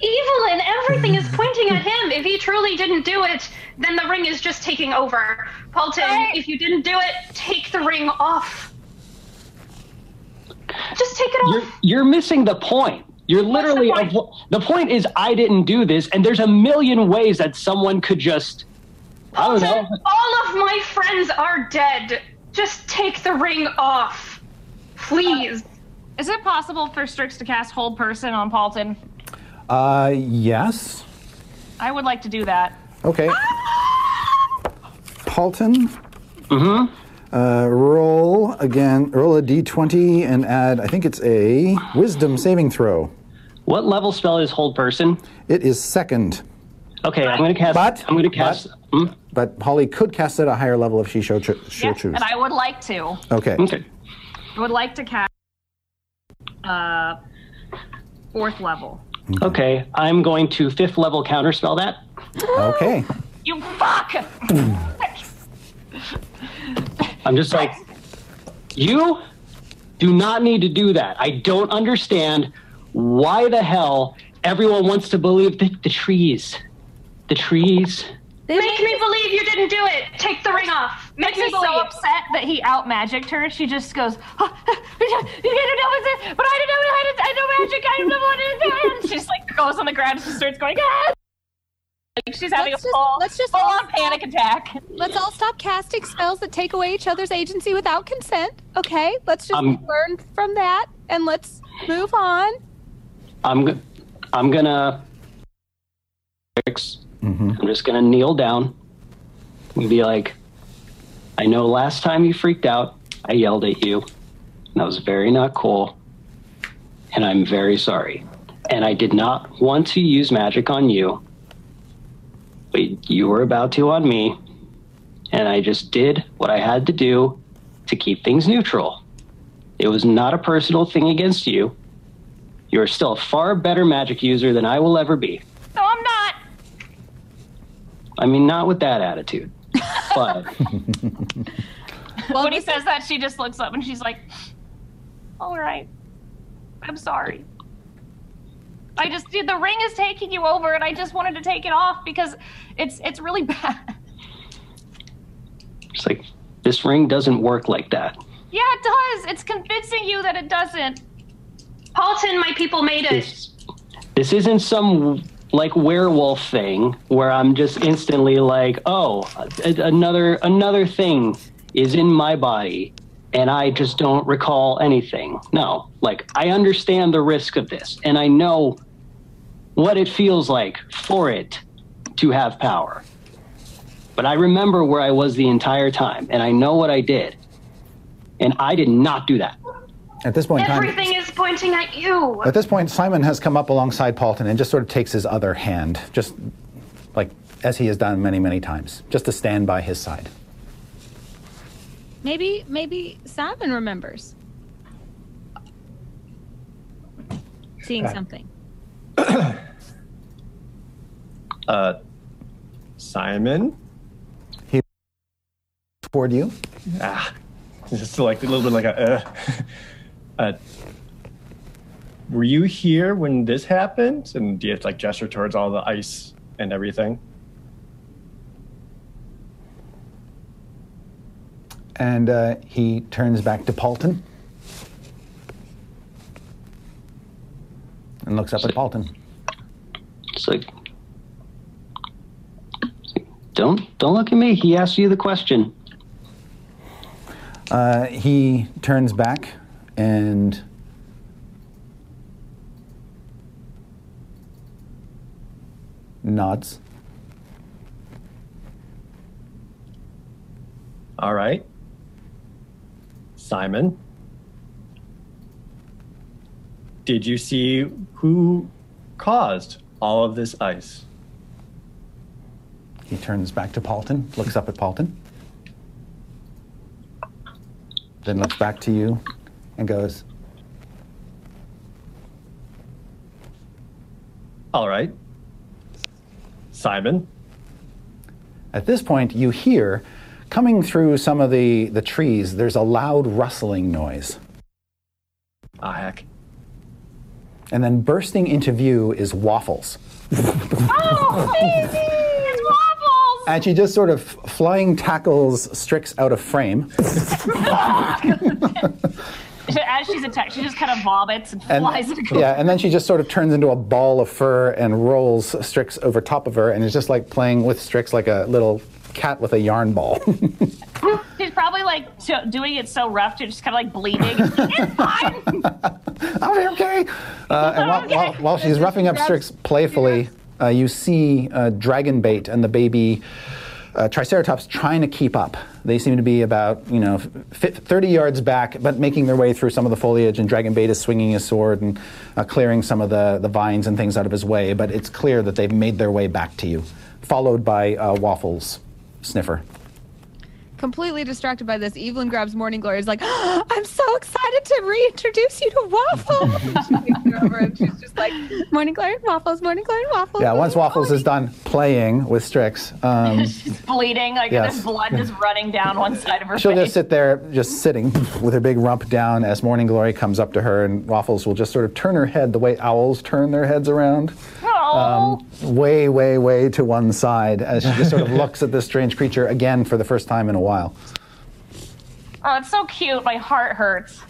Evil Evelyn, everything is pointing at him. If he truly didn't do it, then the ring is just taking over. Paulton, Right. if you didn't do it, take the ring off. Just take it You're off. you're missing the point. You're literally point? of, the point is I didn't do this, and there's a million ways that someone could just. I don't know. Paulton, all of my friends are dead. Just take the ring off. Please. Is it possible for Strix to cast Hold Person on Paulton? Uh, yes. I would like to do that. Okay. Paulton, Mm-hmm. Uh, roll again. Roll a d20 and add. I think it's a Wisdom saving throw. What level spell is Hold Person? It is second, Okay, I'm gonna cast. But- I'm gonna cast. but- hmm? but Holly could cast at a higher level if she so cho- Yeah, choose. and I would like to. Okay. Okay. I would like to cast uh fourth level. Okay, I'm going to fifth level counterspell that. Okay. [gasps] You fuck! [laughs] [laughs] I'm just like, you do not need to do that. I don't understand why the hell everyone wants to believe that the trees, the trees. They Make me believe you didn't do it. Take the ring off. Make Makes me me so upset that he out magicked her. She just goes, oh, [laughs] "You didn't know it, but I didn't know how to. I know magic. I know what to do." And she's like goes on the ground and she starts going. Ah! Like she's having Let's a just- full, let's just full all on panic attack. Let's all stop casting spells that take away each other's agency without consent. Okay, let's just Um, learn from that and let's move on. I'm, I'm gonna. I'm just gonna kneel down and be like, I know last time you freaked out, I yelled at you. And that was very not cool. And I'm very sorry. And I did not want to use magic on you, but you were about to on me. And I just did what I had to do to keep things neutral. It was not a personal thing against you. You are still a far better magic user than I will ever be. No, I'm not. I mean, not with that attitude. But [laughs] Well, when he says that, she just looks up and she's like, "All right, I'm sorry. I just dude, the ring is taking you over, and I just wanted to take it off because it's it's really [laughs] bad. it's like, this ring doesn't work like that. Yeah, it does. It's convincing you that it doesn't. Paulton, my people made it. This, this isn't some like werewolf thing where I'm just instantly like, oh, another another thing is in my body and I just don't recall anything. No, like I understand the risk of this and I know what it feels like for it to have power. But I remember where I was the entire time and I know what I did. And I did not do that. At this point in time, Everything is pointing at you. At this point, Simon has come up alongside Paulton and just sort of takes his other hand, just like as he has done many, many times, just to stand by his side. Maybe, maybe Simon remembers seeing something. [clears throat] Uh, Simon. He toward you, Ah, just like a little bit like a. Uh, [laughs] uh, were you here when this happened? And do you have to like gesture towards all the ice and everything? And uh, he turns back to Paulton and looks up at Paulton. It's like, don't don't look at me. He asked you the question. Uh, he turns back and nods. All right. Simon. Did you see who caused all of this ice? He turns back to Paulton, looks up at Paulton, then looks back to you and goes, All right. Simon. At this point, you hear coming through some of the, the trees, there's a loud rustling noise. Ah, heck. And then bursting into view is Waffles. Oh, baby! It's waffles! And she just sort of flying tackles Strix out of frame. [laughs] As she's attacked, she just kind of vomits and, And, flies across. yeah, and then she just sort of turns into a ball of fur and rolls Strix over top of her and is just like playing with Strix like a little cat with a yarn ball. [laughs] She's probably like doing it so rough, she's just kind of like bleeding. it's fine. [laughs] Be okay. Uh, and while, while, while she's roughing up Strix playfully, uh, you see uh, Dragonbait and the baby uh, Triceratops trying to keep up. They seem to be about, you know, fi 30 yards back, but making their way through some of the foliage, and Dragonbait is swinging his sword and uh, clearing some of the, the vines and things out of his way, but it's clear that they've made their way back to you, followed by uh, Waffles Sniffer. Completely distracted by this, Evelyn grabs Morning Glory. Is like, [gasps] I'm so excited to reintroduce you to Waffles. she takes her over and she's just like, Morning Glory, Waffles, Morning Glory, Waffles. Yeah, once Waffles Glory." is done playing with Strix, um, [laughs] she's bleeding. Like Yes. there's blood just running down one side of her face. She'll face. just sit there, just sitting [laughs] with her big rump down as Morning Glory comes up to her, and Waffles will just sort of turn her head the way owls turn their heads around, oh, way, way, way to one side as she just sort of [laughs] looks at this strange creature again for the first time in a while. oh, it's so cute. My heart hurts.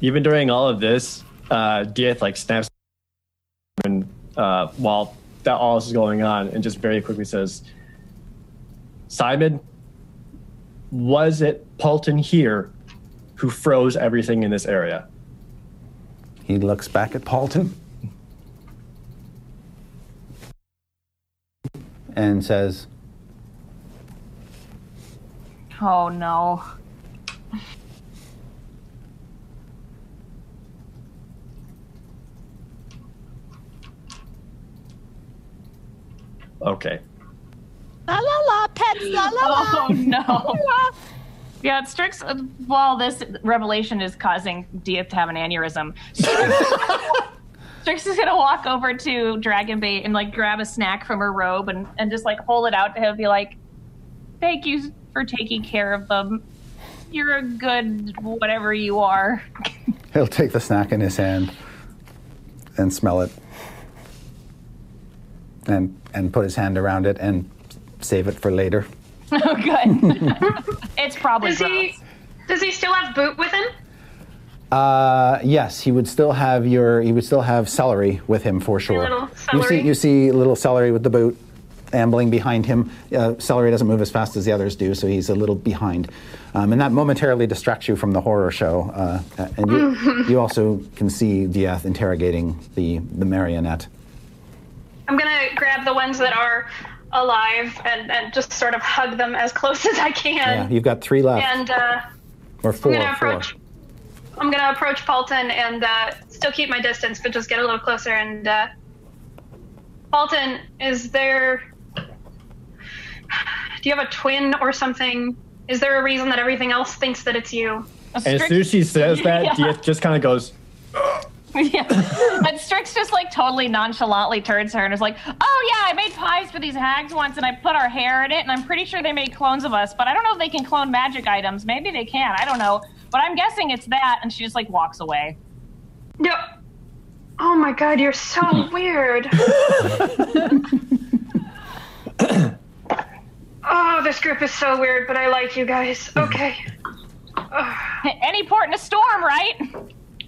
Even during all of this, uh, Diath like snaps and uh, while that all this is going on, and just very quickly says, "Simon, was it Paulton here who froze everything in this area?" He looks back at Paulton and says, Oh no. Okay. La la la, pets, la la la. Oh no. [laughs] Yeah, it Strix, while this revelation is causing Diath to have an aneurysm, [laughs] Strix is gonna walk over to Dragon Dragonbait and like grab a snack from her robe and, and just like hold it out to him and be like, Thank you for taking care of them. You're a good whatever you are. [laughs] he'll take the snack in his hand and smell it and, and put his hand around it and save it for later. [laughs] Oh, good. [laughs] it's probably Does he? Does he still have Boot with him? Uh, yes, he would still have your. He would still have celery with him for sure. You see, you see little celery with the boot ambling behind him. Uh, celery doesn't move as fast as the others do, so he's a little behind, um, and that momentarily distracts you from the horror show. Uh, and you, [laughs] you also can see Diath interrogating the the marionette. I'm gonna grab the ones that are alive and, and just sort of hug them as close [laughs] as I can. Yeah, you've got three left, and uh, or four. I'm gonna four. I'm gonna approach Paulton and uh, still keep my distance, but just get a little closer. And uh, Paulton, is there? Do you have a twin or something? Is there a reason that everything else thinks that it's you? And as soon as she says that, [laughs] Yeah. Diath just kind of goes, [laughs] yeah. But Strix just like totally nonchalantly turns her and is like, "Oh yeah, I made pies for these hags once, and I put our hair in it, and I'm pretty sure they made clones of us. But I don't know if they can clone magic items. Maybe they can. I don't know. But I'm guessing it's that." And she just like walks away. No. Oh my god, you're so hmm. weird. [laughs] oh, this group is so weird, but I like you guys. [laughs] Okay. Any port in a storm, right?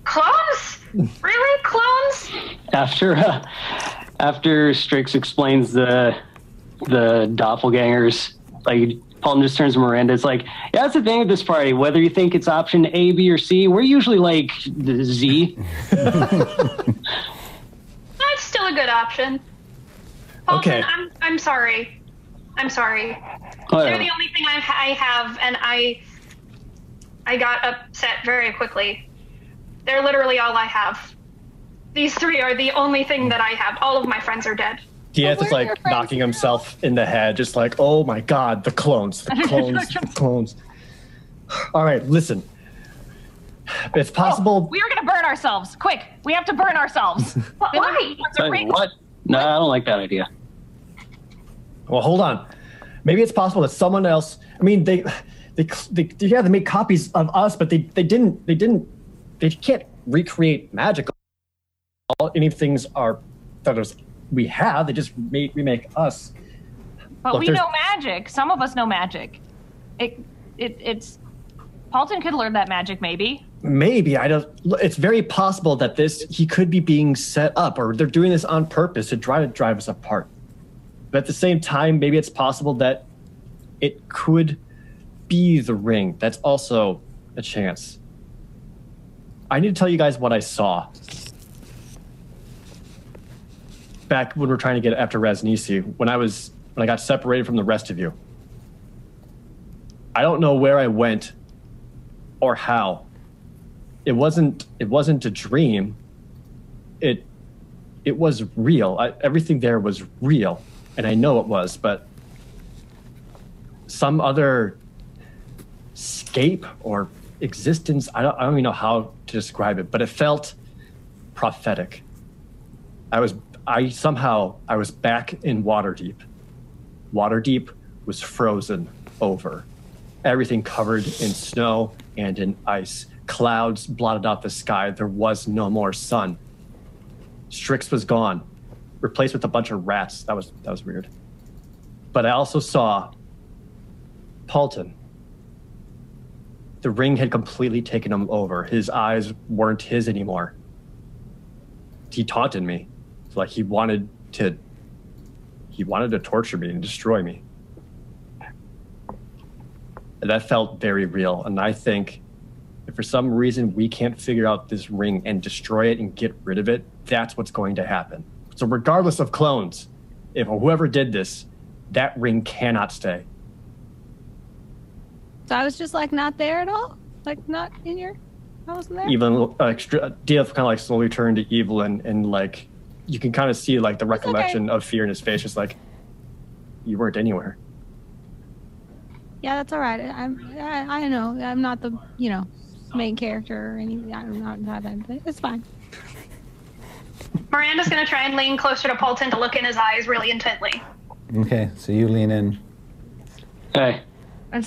Clones? Really? Clones? After uh, after Strix explains the the doppelgangers, like Paul just turns to Miranda. It's like, yeah, that's the thing with this party. Whether you think it's option A, B, or C, we're usually like the Z. [laughs] That's still a good option. Paulton, Okay. I'm, I'm sorry. I'm sorry. Whatever. They're the only thing I, I have, and I I got upset very quickly. They're literally all I have. These three are the only thing that I have. All of my friends are dead. Diath is like friends knocking now? himself in the head, just like, oh my god, the clones, the [laughs] clones, the [laughs] clones. All right, listen. It's oh, possible. We are gonna burn ourselves. Quick, we have to burn ourselves. [laughs] Why? What? No, I don't like that idea. Well, hold on. Maybe it's possible that someone else. I mean, they, they, they, yeah, they made copies of us, but they, they didn't, they didn't, they can't recreate magic. All any things are that is we have. They just made remake us. But Look, we there's- know magic. Some of us know magic. It, it, it's. Paulton could learn that magic, maybe. Maybe I don't. It's very possible that this he could be being set up, or they're doing this on purpose to try to drive us apart. But at the same time, maybe it's possible that it could be the ring. That's also a chance. I need to tell you guys what I saw back when we are trying to get after Ras Nsi. When I was when I got separated from the rest of you. I don't know where I went or how it wasn't it wasn't a dream it it was real I, everything there was real and i know it was but some other scape or existence I don't, I don't even know how to describe it but it felt prophetic i was i somehow i was back in waterdeep waterdeep was frozen over everything covered in snow and in ice. Clouds blotted out the sky. There was no more sun. Strix was gone, replaced with a bunch of rats. That was that was weird. But I also saw Paulton. The ring had completely taken him over. His eyes weren't his anymore. He taunted me. It's like he wanted to he wanted to torture me and destroy me. And that felt very real. And I think if for some reason we can't figure out this ring and destroy it and get rid of it, that's what's going to happen. So, regardless of clones, if whoever did this, that ring cannot stay. So I was just like not there at all? Like not in your I wasn't there? Even uh, extra, DF kind of like slowly turned to evil and, and like you can kind of see like the recollection of fear in his face, just like you weren't anywhere. Yeah, that's all right. I'm I, I know. I'm not the you know main character or anything. I'm not, not that. It's fine. Miranda's gonna try and lean closer to Paulton to look in his eyes really intently. Okay, so you lean in. Hey, It's [laughs]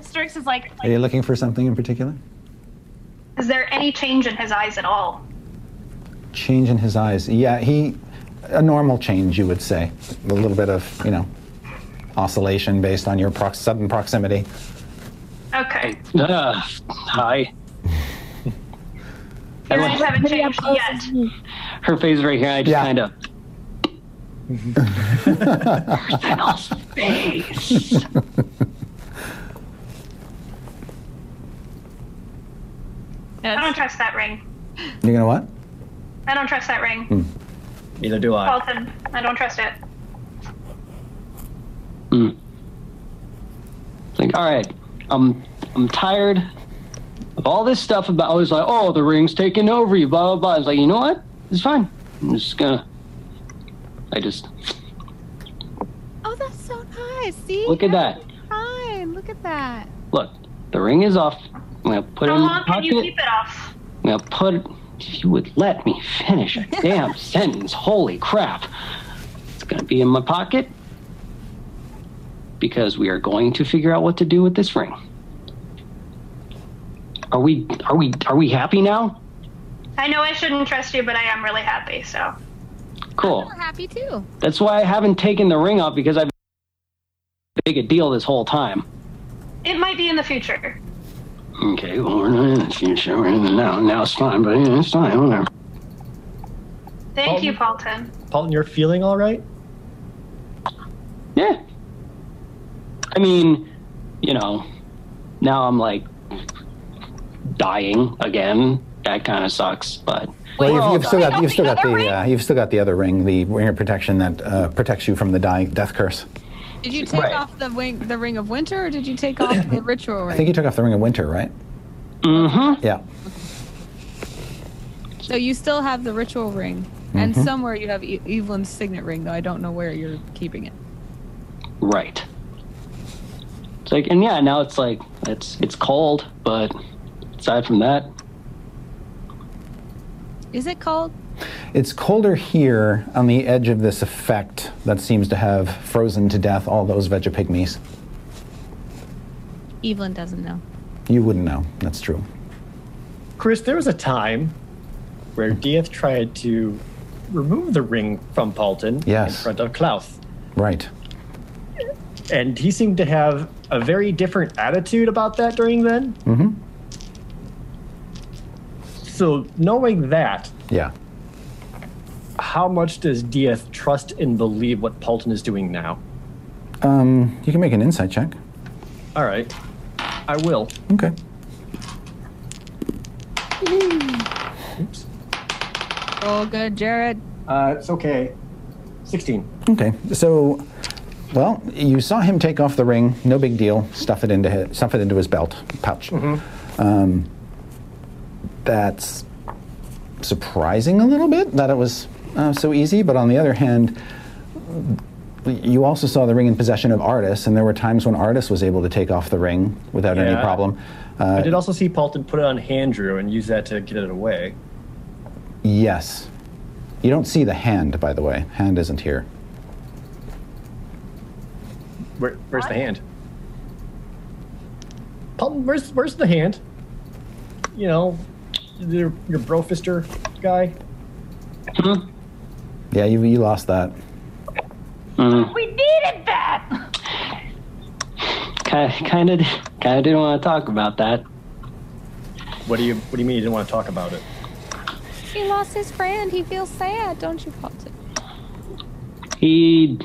Strix is like, Are you looking for something in particular? Is there any change in his eyes at all? Change in his eyes. Yeah, he a normal change, you would say. A little bit of you know oscillation based on your prox- sudden proximity. Okay. Okay. Uh, hi. Your eyes haven't changed yet. her face right here. I just Yeah. kind of. Fennel's face. I don't trust that ring. You're gonna what? I don't trust that ring. Hmm. Neither do I. Paulton, I don't trust it. Mm. Like, all right, I'm I'm tired of all this stuff about. I was like, oh, the ring's taking over you, blah blah blah. It's like, you know what? It's fine. I'm just gonna. I just Oh, that's so nice. See? look at that. Fine. Look at that. Look, the ring is off. I'm gonna put it How in my long can you keep it off? I'm gonna put it. If you would let me finish a [laughs] damn sentence, holy crap! It's gonna be in my pocket because we are going to figure out what to do with this ring. Are we? Are we? Are we happy now? I know I shouldn't trust you, but I am really happy, so. Cool. We're happy too. That's why I haven't taken the ring off because I've big a deal this whole time. It might be in the future. Okay, well we're not in the future. We're in the now. Now it's fine, but yeah, it's fine. Whatever. Thank you, Paulton. Paulton, you're feeling all right? Yeah. I mean, you know, now I'm like dying again. That kind of sucks, but Well, you've, you've still got you've still got the ring? uh, you've still got the other ring, the ring of protection that uh, protects you from the die, death curse. Did you take Right. off the wing, the ring of winter, or did you take off the [coughs] ritual ring? I think you took off the ring of winter, right? Mhm. Yeah. so you still have the ritual ring, and somewhere you have e- Evelyn's signet ring, though I don't know where you're keeping it. Right. It's like, and yeah, now it's like it's it's cold, but aside from that, Is it cold? It's colder here on the edge of this effect that seems to have frozen to death all those Vegepygmies. Evelyn doesn't know. You wouldn't know. That's true. Chris, there was a time where Diath tried to remove the ring from Paulton Yes. in front of Klaus. Right. And he seemed to have a very different attitude about that during then. Mm-hmm. So, knowing that, Yeah. how much does Diath trust and believe what Paulton is doing now? Um, you can make an insight check. All right, I will. Okay. Oops. Oh, good, Jared. Uh, it's okay. 16. Okay. So, well, you saw him take off the ring. No big deal. Stuff it into his, stuff it into his belt pouch. Hmm. Um, that's surprising a little bit that it was uh, so easy. But on the other hand, you also saw the ring in possession of Artus, and there were times when Artus was able to take off the ring without any Yeah. problem. I Uh, did also see Paulton put it on Handrew and use that to get it away. yes. You don't see the hand, by the way. Hand isn't here. Where, where's the hand? Paulton, where's where's the hand? You know, your your brofister guy. Hmm? Yeah, you, you lost that. Mm. We needed that! kind kind of kind of didn't want to talk about that. What do you What do you mean you didn't want to talk about it? He lost his friend. He feels sad, don't you, Paulton? He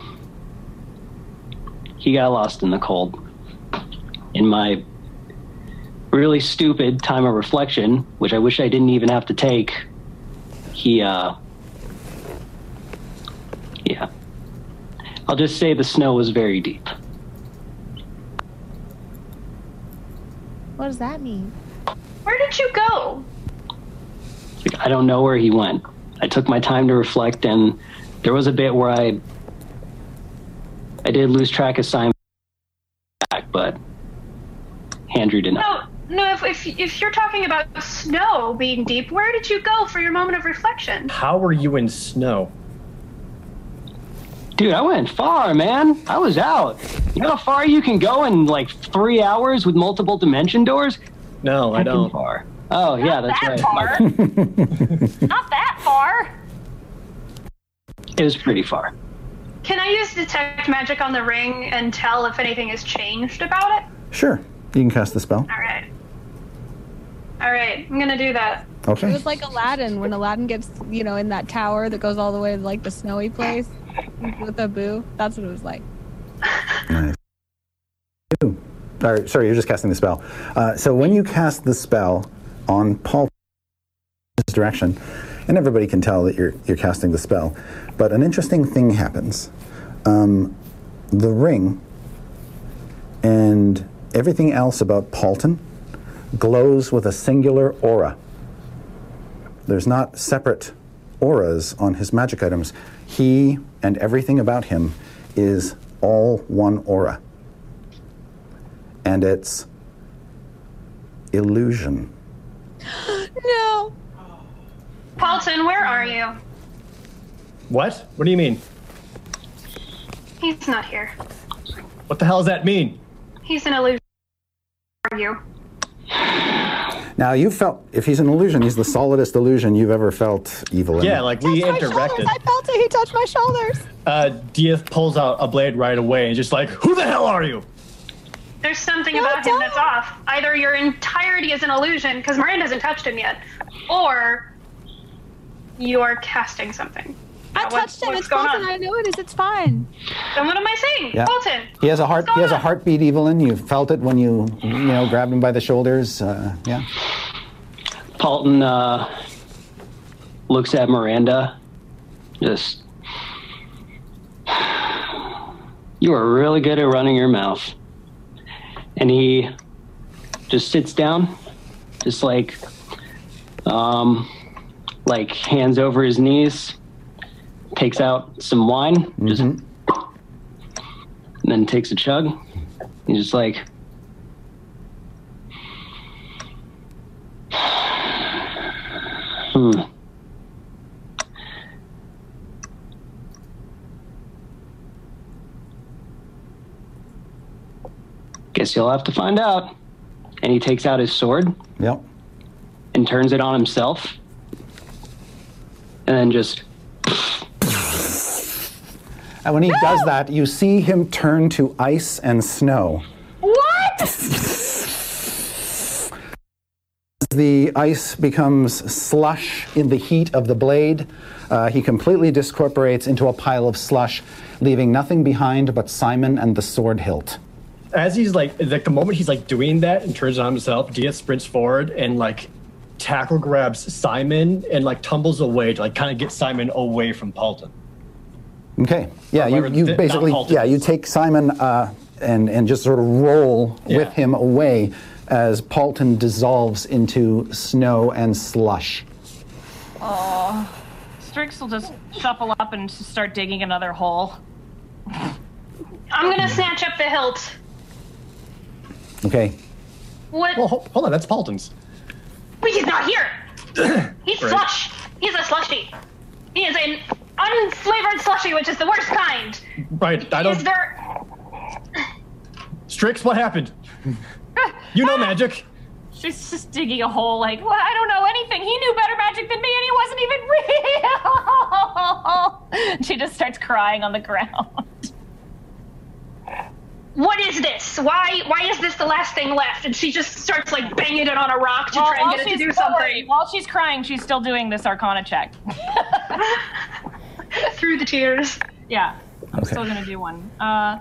he got lost in the cold. In my really stupid time of reflection, which I wish I didn't even have to take, he uh yeah. I'll just say the snow was very deep. What does that mean? Where did you go? Like, I don't know where he went. I took my time to reflect, and there was a bit where I I did lose track of Simon back, but Andrew did not. No, no. If, if if you're talking about snow being deep, where did you go for your moment of reflection? How were you in snow? Dude, I went far, man. I was out. You know how far you can go in like three hours with multiple dimension doors? No, I don't. Far. Oh yeah, that's that right. far. [laughs] Not that far. It was pretty far. Can I use detect magic on the ring and tell if anything has changed about it? Sure. You can cast the spell. All right. All right, I'm gonna do that. Okay. It was like Aladdin when Aladdin gets, you know, in that tower that goes all the way to like the snowy place with Abu. That's what it was like. Nice. Ooh. All right, sorry, you're just casting the spell. Uh, so when you cast the spell on Paul, this direction, and everybody can tell that you're you're casting the spell, but an interesting thing happens. Um, the ring and everything else about Paulton glows with a singular aura. There's not separate auras on his magic items. He and everything about him is all one aura. And it's illusion. [gasps] No. Paulton, where are you? What? What do you mean? He's not here. What the hell does that mean? He's an illusion. Are you? Now, you felt, if he's an illusion, he's the solidest illusion you've ever felt evil in. Yeah, like we Touched my shoulders. interacted. I felt it. He touched my shoulders. Uh, Diath pulls out a blade right away and just like, who the hell are you? There's something Well about him that's off. Either your entirety is an illusion because Miranda hasn't touched him yet, or you are casting something. I what- touched him. It's going Paulton. on? I know it is. It's fine. Then what am I saying? Yeah. Paulton. He has a heart. He has a heartbeat, Evelyn. You felt it when you, you know, grabbed him by the shoulders. Uh, yeah. Paulton uh, looks at Miranda. Just. You are really good at running your mouth. And he just sits down, just like, um, like hands over his knees, takes out some wine, just, and then takes a chug. He's just like, Hmm. Guess you'll have to find out. And he takes out his sword Yep. and turns it on himself. And then just And when he does that, you see him turn to ice and snow. What? The ice becomes slush in the heat of the blade. Uh, he completely discorporates into a pile of slush, leaving nothing behind but Simon and the sword hilt. As he's like, like the moment he's like doing that and turns on himself, Diath sprints forward and like tackle grabs Simon and like tumbles away to like kind of get Simon away from Paulton. Okay. Yeah, you, you th- basically yeah you take Simon uh, and and just sort of roll Yeah. with him away as Paulton dissolves into snow and slush. Oh. Strix will just shuffle up and start digging another hole. I'm gonna snatch up the hilt. Okay. What? Well, ho- hold on, that's Paulton's. But he's not here. [clears throat] He's Right. slush. He's a slushy. He is an unflavored slushy, which is the worst kind. Right, I don't. Is there? Strix, what happened? You know magic. She's just digging a hole like, well, I don't know anything. He knew better magic than me and he wasn't even [laughs] real. she just starts crying on the ground. What is this? Why? Why is this the last thing left? And she just starts like banging it on a rock to try and get it to do something worry, while she's crying, she's still doing this arcana check. [laughs] [laughs] through the tears. yeah. I'm Okay. still gonna do one. Uh,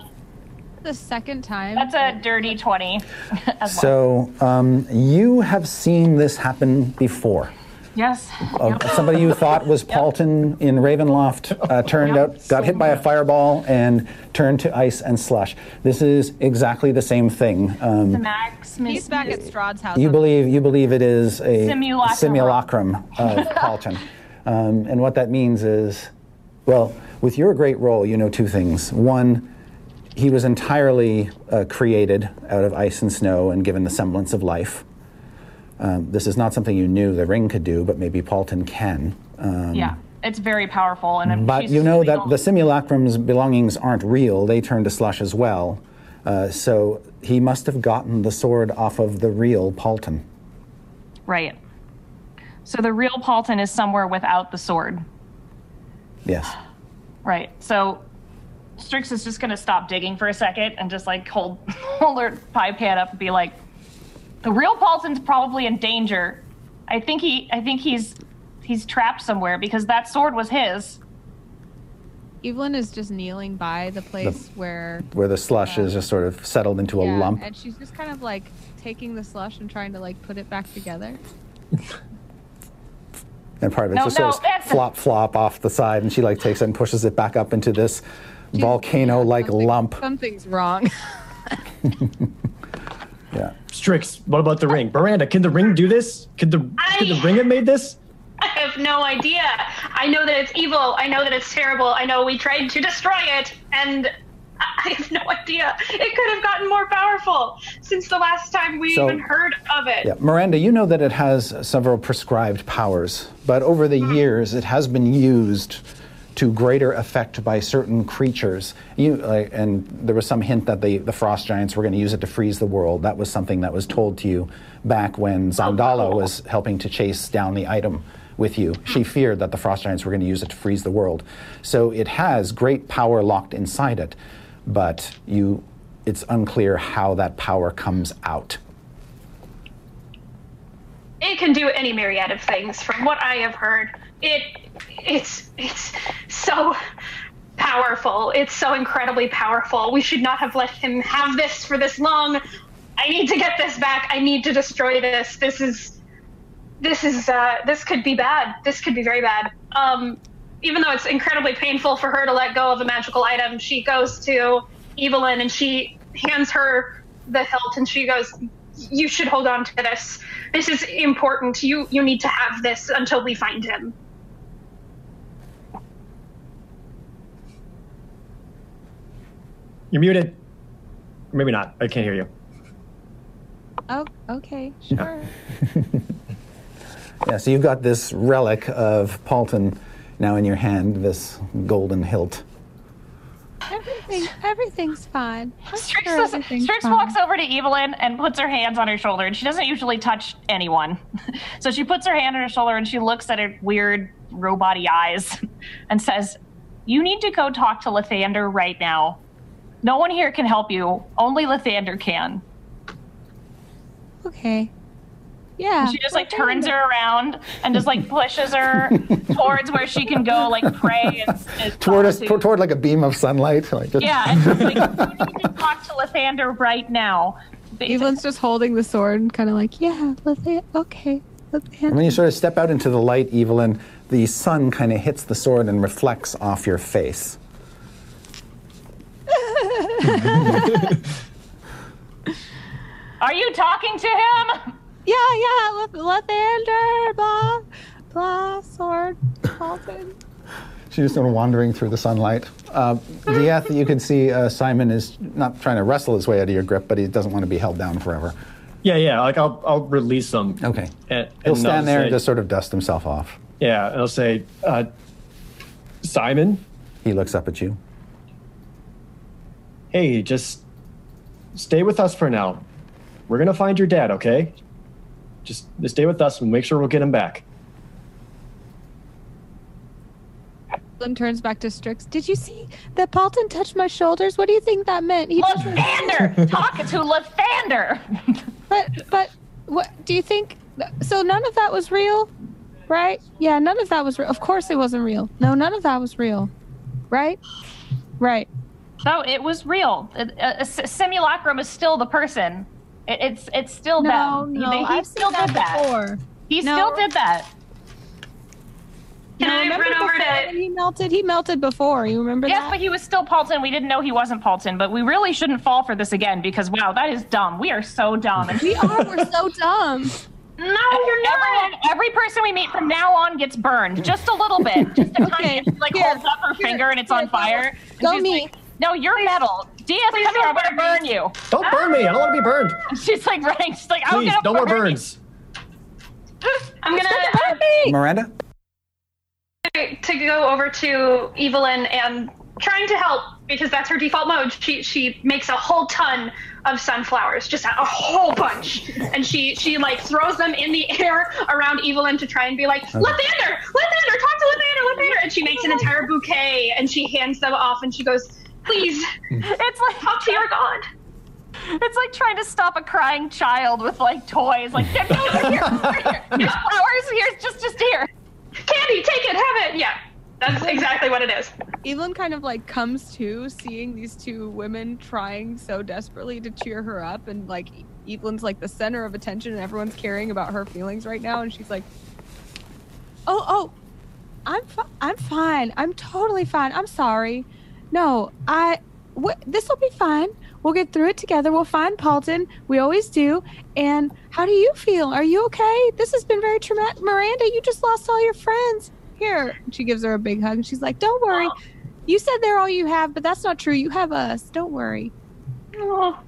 The second time. that's a dirty 20 [laughs] as well. So um, you have seen this happen before. Yes. Uh, Somebody you thought was [laughs] Paulton in Ravenloft uh, turned Yep. out, got hit by a fireball and turned to ice and slush. This is exactly the same thing. Um, The Max He's back at Strahd's house. You believe you believe it is a Simulacrum. simulacrum of Paulton, um, and what that means is, well, with your great role, you know two things. One, he was entirely uh, created out of ice and snow and given the semblance of life. Um, this is not something you knew the ring could do, but maybe Paulton can. Um, Yeah. It's very powerful. and but you know that the simulacrum's belongings aren't real; they turn to slush as well. Uh, so he must have gotten the sword off of the real Paulton. Right. So the real Paulton is somewhere without the sword. Yes. Right. So Strix is just gonna stop digging for a second and just like hold [laughs] hold her pie pan up and be like, The real Paulton's probably in danger. I think he I think he's he's trapped somewhere because that sword was his. Evelyn is just kneeling by the place where Where the slush um, is just sort of settled into a lump. and she's just kind of like taking the slush and trying to like put it back together. [laughs] and part of it No, just no, sort of that's- flop flop off the side and she like takes it and pushes it back up into this volcano like Something- lump Something's wrong. [laughs] yeah Strix, what about the ring? Miranda, can the ring do this? Could the could the ring have made this? I have no idea. I know that it's evil. I know that it's terrible. I know we tried to destroy it, and [laughs] I have no idea. It could have gotten more powerful since the last time we So- even heard of it. Yeah, Miranda, you know that it has several prescribed powers, but over the mm-hmm. years it has been used to greater effect by certain creatures. You, like, and there was some hint that the, the frost giants were going to use it to freeze the world. That was something that was told to you back when oh, Xandala cool. was helping to chase down the item with you. She hmm. feared that the frost giants were going to use it to freeze the world. So it has great power locked inside it, but you, it's unclear how that power comes out. It can do any myriad of things. From what I have heard, it it's it's so powerful. It's so incredibly powerful. We should not have let him have this for this long. I need to get this back. I need to destroy this. This is this is uh, this could be bad. This could be very bad. Um, even though it's incredibly painful for her to let go of a magical item, she goes to Evelyn and she hands her the hilt and she goes, "You should hold on to this. This is important. You you need to have this until we find him." You're muted. Or maybe not. I can't hear you. oh, okay, sure. [laughs] Yeah, so you've got this relic of Paulton now in your hand, this golden hilt. Everything, everything's fine. Strix, sure does- everything's Strix fine. walks over to Evelyn and puts her hands on her shoulder, and she doesn't usually touch anyone. [laughs] so she puts her hand on her shoulder and she looks at her weird robot eyes [laughs] and says, You need to go talk to Lathander right now. No one here can help you. Only Lathander can. Okay. Yeah. She just like turns her around and just like pushes her [laughs] towards where she can go like pray and, and Toward us, solitude. toward like a beam of sunlight. Like just, Yeah, and she's like, [laughs] you need to talk to Lathander right now. Evelyn's just holding the sword and kind of like, yeah, let's okay. Let's And when you sort of step out into the light, Evelyn, the sun kind of hits the sword and reflects off your face. [laughs] Are you talking to him? Yeah, yeah, let Lathander, blah, blah, sword, Paulton. She's just sort of wandering through the sunlight. Uh, Diath, you can see uh, Simon is not trying to wrestle his way out of your grip, but he doesn't want to be held down forever. Yeah, yeah. Like I'll I'll release him. Okay. And, He'll stand there say- and just sort of dust himself off. Yeah, and I'll say, uh, Simon, He looks up at you. hey, just stay with us for now. We're gonna find your dad, okay? Just, just stay with us and make sure we'll get him back. Evelyn turns back to Strix. Did you see that Paulton touched my shoulders? What do you think that meant? He just, Lathander! Talk to Lathander! [laughs] but, but, what do you think? So none of that was real, right? Yeah, none of that was real. Of course it wasn't real. No, none of that was real, right? Right. No, it was real. A, a- a s- simulacrum is still the person. It, it's it's still No, them. no, They- he I've still seen that did that. before. He No. still did that. Can No, I remember run over to? he melted? He melted before. You remember Yes, that? but he was still Paulton. We didn't know he wasn't Paulton, but we really shouldn't fall for this again because wow, that is dumb. We are so dumb. We are. We're so dumb. No, you're not. Everyone, every person we meet from now on gets burned just a little bit, just a [laughs] Okay, tiny. She like here, holds up her here, finger and it's here, on fire. Go me. Like, no, you're metal. Diath, come here. I'm gonna burn burn you. Don't burn me. I don't want to be burned. [laughs] She's like running. She's like, I'm Please, gonna no more burn you. burns. I'm gonna Miranda? to go over to Evelyn and trying to help because that's her default mode. She she makes a whole ton of sunflowers, just a, a whole bunch, and she she like throws them in the [laughs] air around Evelyn to try and be like, Lathander, Lathander, talk to Lathander, Lathander, and she makes an entire bouquet and she hands them off and she goes, please It's like talk to your god. It's like trying to stop a crying child with like toys. Like, get over here, over here. Here's flowers. Here's just, just here. Candy, take it, have it. Yeah, that's exactly what it is. Evelyn kind of like comes to seeing these two women trying so desperately to cheer her up, and like Evelyn's like the center of attention, and everyone's caring about her feelings right now, and she's like, "Oh, oh, I'm fi- I'm fine. I'm totally fine. I'm sorry. No, I w- this will be fine. We'll get through it together. We'll find Paulton. We always do. And how do you feel? Are you okay? This has been very traumatic. Miranda, you just lost all your friends. Here. She gives her a big hug and she's like, Don't worry. You said they're all you have, but that's not true. You have us. Don't worry. Oh,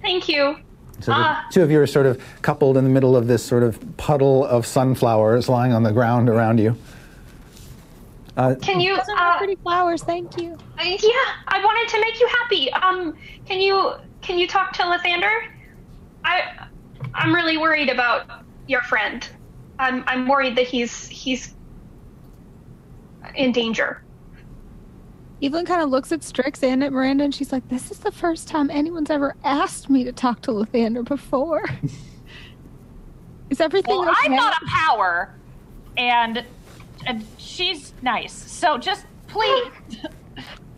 thank you. So the Ah. two of you are sort of coupled in the middle of this sort of puddle of sunflowers lying on the ground around you. Uh, Can you? Those are my Uh, pretty flowers. Thank you. Yeah, I wanted to make you happy. Um, can you can you talk to Lathander? I I'm really worried about your friend. I'm I'm worried that he's he's in danger. Evelyn kind of looks at Strix and at Miranda and she's like, This is the first time anyone's ever asked me to talk to Lathander before. [laughs] is everything Well, okay? I'm not a power, and, and she's nice. So just please. [laughs]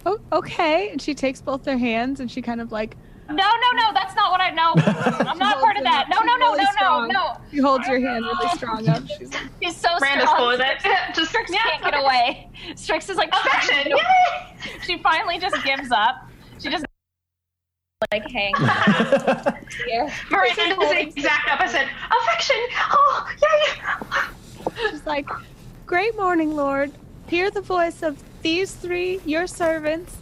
Oh, okay. And she takes both their hands and she kind of like No, no, no. That's not what I know. I'm not part of that. No, no, no, no, no, no. She holds your hand really strong up. [laughs] She's like, He's so Miranda's strong. cool with it. [laughs] Just Strix yeah, can't get away. Strix is like Affection. Yay! She finally just gives up. She just like hangs here. Miranda is the exact opposite. Affection. Oh, yay! she's like, Great morning, Lord. Hear the voice of these three, your servants,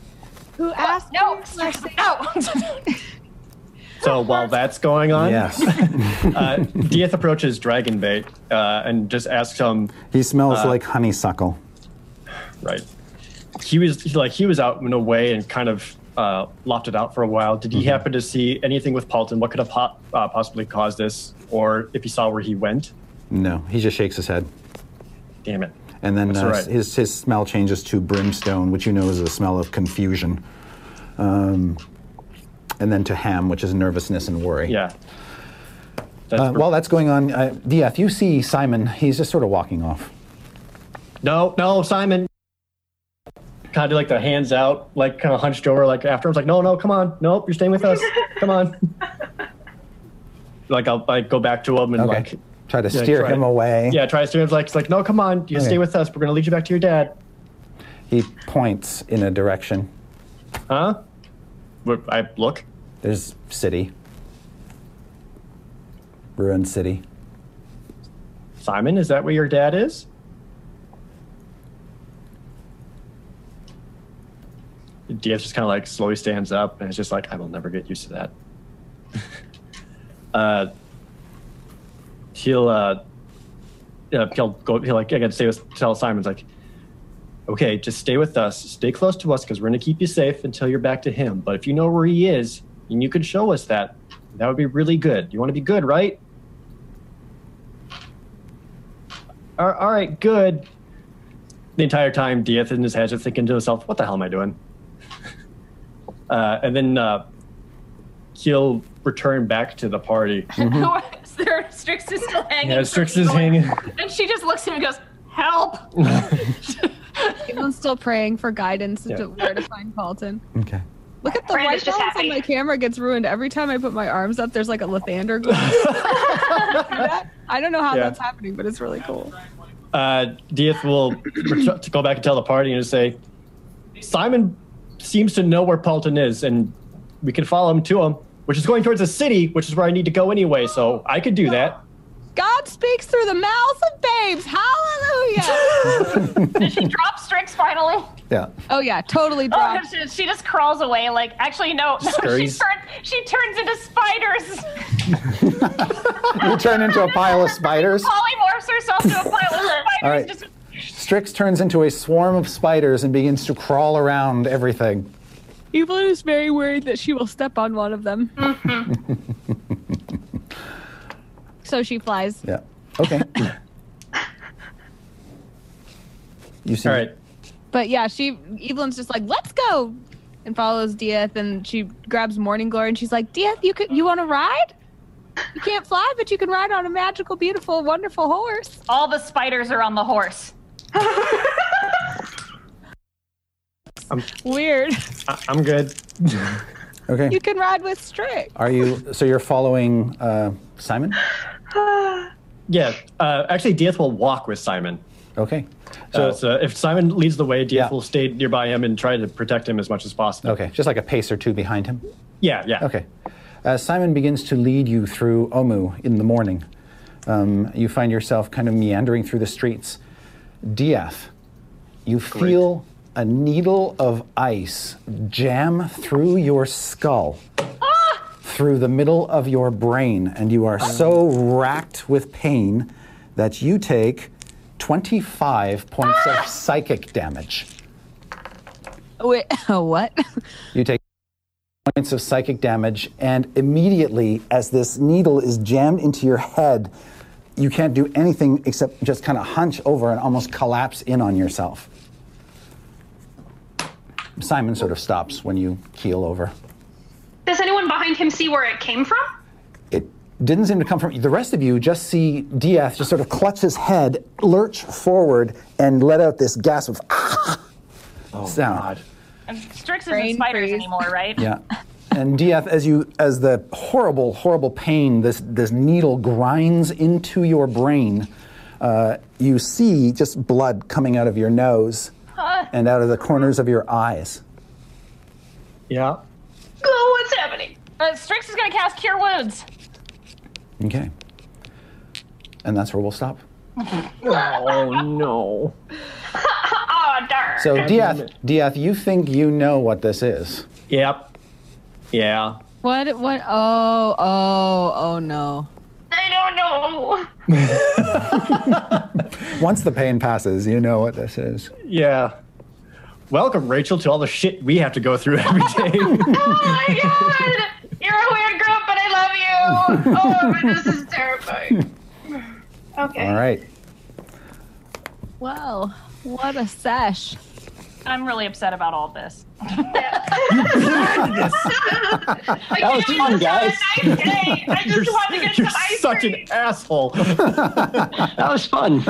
who ask No, for your blessing. [laughs] no. [laughs] So while that's going on, yes. [laughs] uh, Diath approaches Dragonbait uh, and just asks him, he smells Uh, like honeysuckle. right? He was he- like he was out and away and kind of uh, lofted out for a while. Did he happen to see anything with Paulton? What could have po- uh, possibly caused this, or if he saw where he went? No, he just shakes his head. Damn it! And then uh, all right. his, his smell changes to brimstone, which you know is a smell of confusion. Um, and then to ham, which is nervousness and worry. Yeah. That's Uh, while that's going on, uh, Diath, you see Simon. He's just sort of walking off. no, no, Simon. Kind of do like the hands out, like kind of hunched over, like after him. Like, no, no, come on, nope, you're staying with us. [laughs] Come on. like I'll like go back to him and Okay. like Try to Yeah, steer try- him away. Yeah, try to. steer him like, it's like, no, come on, you Okay. stay with us. We're gonna lead you back to your dad. He points in a direction. Huh? What- I look. There's city. Ruined city. Simon, is that where your dad is? Diath just kind of like slowly stands up and it's just like, I will never get used to that. [laughs] uh, he'll, uh, yeah, he'll go, he'll like, again, stay with, tell Simon's like, okay, just stay with us, stay close to us because we're to keep you safe until you're back to him. But if you know where he is and you could show us that, that would be really good. You want to be good, right? all all right, good. The entire time, Diath in his head just thinking to himself, what the hell am I doing? [laughs] uh, and then uh, he'll return back to the party. [laughs] Is there? Strix is [laughs] still hanging. Yeah, Strix is hanging. And she just looks at him and goes, "Help!" [laughs] Evelyn's still praying for guidance Yeah. to where to find Paulton. Okay. Look at the Miranda's white balance on my camera gets ruined every time I put my arms up. There's like a Lathander [laughs] going. I don't know how Yeah. that's happening, but it's really cool. Uh, Diath will to go back and tell the party and just say, Simon seems to know where Paulton is, and we can follow him to him, which is going towards the city, which is where I need to go anyway, so I could do that. God speaks through the mouths of babes. Hallelujah. [laughs] Did she drop Strix finally? Yeah. oh yeah, totally Oh, she, she just crawls away. Like, actually, no. no she, Scurries. turns, she turns into spiders. [laughs] [laughs] You turn into a pile of spiders. Polymorphs herself to a pile of spiders. All right. Just, Strix turns into a swarm of spiders and begins to crawl around everything. Evelyn is very worried that she will step on one of them. Mm-hmm. so she flies. Yeah. Okay. [coughs] you see. All right. But yeah, she Evelyn's just like, let's go. and follows Diath, and she grabs Morning Glory, and she's like, "Diath, you could, you want to ride? You can't fly, but you can ride on a magical, beautiful, wonderful horse." All the spiders are on the horse. [laughs] Weird. I- I'm good. [laughs] Okay. You can ride with Strick. Are you? So you're following uh, Simon? [sighs] Yeah. Uh, actually, Diath will walk with Simon. Okay. So, So so if Simon leads the way, Diath Yeah. will stay nearby him and try to protect him as much as possible. okay, just like a pace or two behind him. Yeah, yeah. Okay. As Simon begins to lead you through Omu in the morning, um, you find yourself kind of meandering through the streets. Diath, you feel a needle of ice jam through your skull, through the middle of your brain, and you are so racked with pain that you take 25 points of ah! psychic damage. Wait, [laughs] what? You take points of psychic damage, and immediately, as this needle is jammed into your head, you can't do anything except just kind of hunch over and almost collapse in on yourself. Simon sort of stops when you keel over. Does anyone behind him see where it came from? It didn't seem to come from the rest of you. Just see Diath just sort of clutch his head, lurch forward, and let out this gasp of ah oh, sound. And Strix isn't Brain spiders freeze. anymore, right? Yeah. [laughs] And Diath, as you as the horrible, horrible pain, this this needle grinds into your brain, uh, you see just blood coming out of your nose [laughs] and out of the corners of your eyes. Yeah. Oh, what's happening? Uh, Strix is going to cast Cure Wounds. Okay. And that's where we'll stop. [laughs] Oh no. [laughs] Oh, darn. So Diath, Diath, you think you know what this is? Yep. Yeah. What? What? Oh, oh, oh no. I don't know. [laughs] Once the pain passes, you know what this is. Yeah. Welcome, Rachel, to all the shit we have to go through every [laughs] day. Oh my god! You're a weird group, but I love you. Oh, but this is terrifying. Okay. All right. Well, what a sesh. I'm really upset about all this. [laughs] [laughs] That was fun, guys. Nice day. I [laughs] you're just want to get you're some ice such cream. an asshole. That was fun.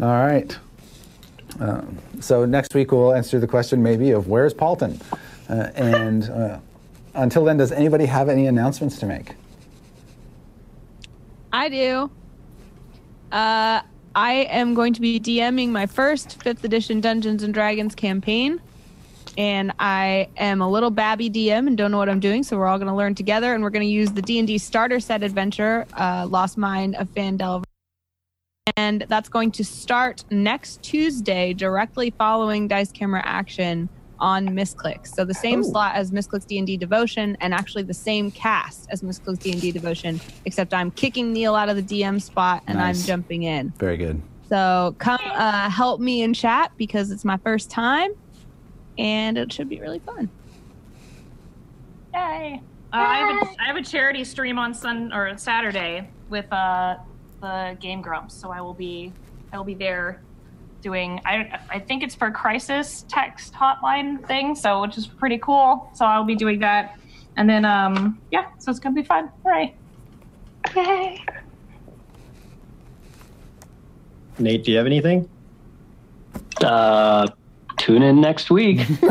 All right. Um, so next week we'll answer the question maybe of where's Paulton, uh, and uh, until then, does anybody have any announcements to make? I do. Uh, I am going to be DMing my first fifth edition Dungeons and Dragons campaign, and I am a little babby DM and don't know what I'm doing. So we're all going to learn together, and we're going to use the D and D starter set adventure, uh, Lost Mine of Phandelver, and that's going to start next Tuesday, directly following Dice Camera Action on Misclicks. So the same Oh. slot as Misclicks D&D Devotion and actually the same cast as Misclicks D&D Devotion, except I'm kicking Neil out of the DM spot and Nice. I'm jumping in. Very good. So come uh, help me in chat because it's my first time and it should be really fun. Yay! Uh, I, have a, I have a charity stream on Sun or Saturday with uh, the Game Grumps, so I will be I will be there doing. I I think it's for crisis text hotline thing, so which is pretty cool. So I'll be doing that, and then um yeah, so it's gonna be fun. Hooray! Yay. Nate, do you have anything? Uh, tune in next week. [laughs] I'll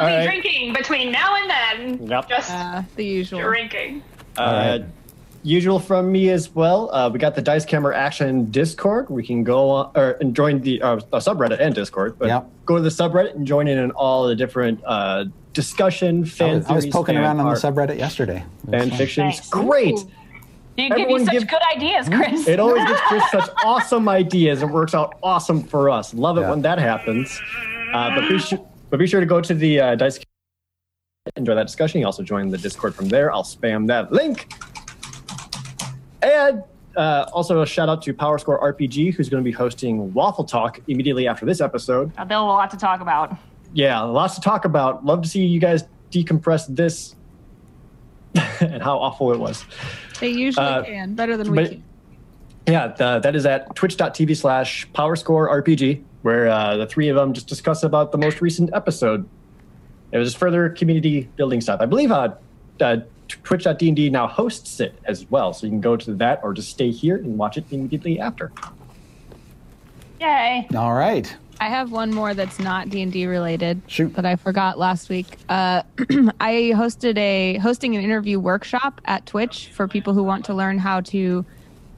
be right. drinking between now and then. Yep. Just Uh, the usual. drinking. Uh, usual from me as well. Uh, we got the Dice Camera Action Discord. We can go on, or and join the uh, uh, subreddit and Discord, but Yep. go to the subreddit and join in on all the different uh, discussion, I fan was, I was poking fan around on the subreddit yesterday. It was fan fun. fictions. Nice. Great. You give Everyone you such give- good ideas, Chris. It always gives Chris [laughs] such awesome ideas. It works out awesome for us. Love it Yeah. when that happens. Uh, but be sure, but be sure to go to the uh, Dice. Enjoy that discussion. You also join the Discord from there. I'll spam that link. And uh, also a shout out to PowerScore RPG, who's going to be hosting Waffle Talk immediately after this episode. Uh, They'll have a lot to talk about. Yeah, lots to talk about. Love to see you guys decompress this [laughs] and how awful it was. They usually Uh, can better than we but- can. Yeah, the, that is at twitch.tv slash powerscore RPG, where uh, the three of them just discuss about the most recent episode. It was just further community building stuff. I believe uh, uh, twitch.dnd now hosts it as well, so you can go to that or just stay here and watch it immediately after. Yay. All right. I have one more that's not D and D related. Shoot. That I forgot last week. Uh, [clears throat] I hosted a hosting an interview workshop at Twitch for people who want to learn how to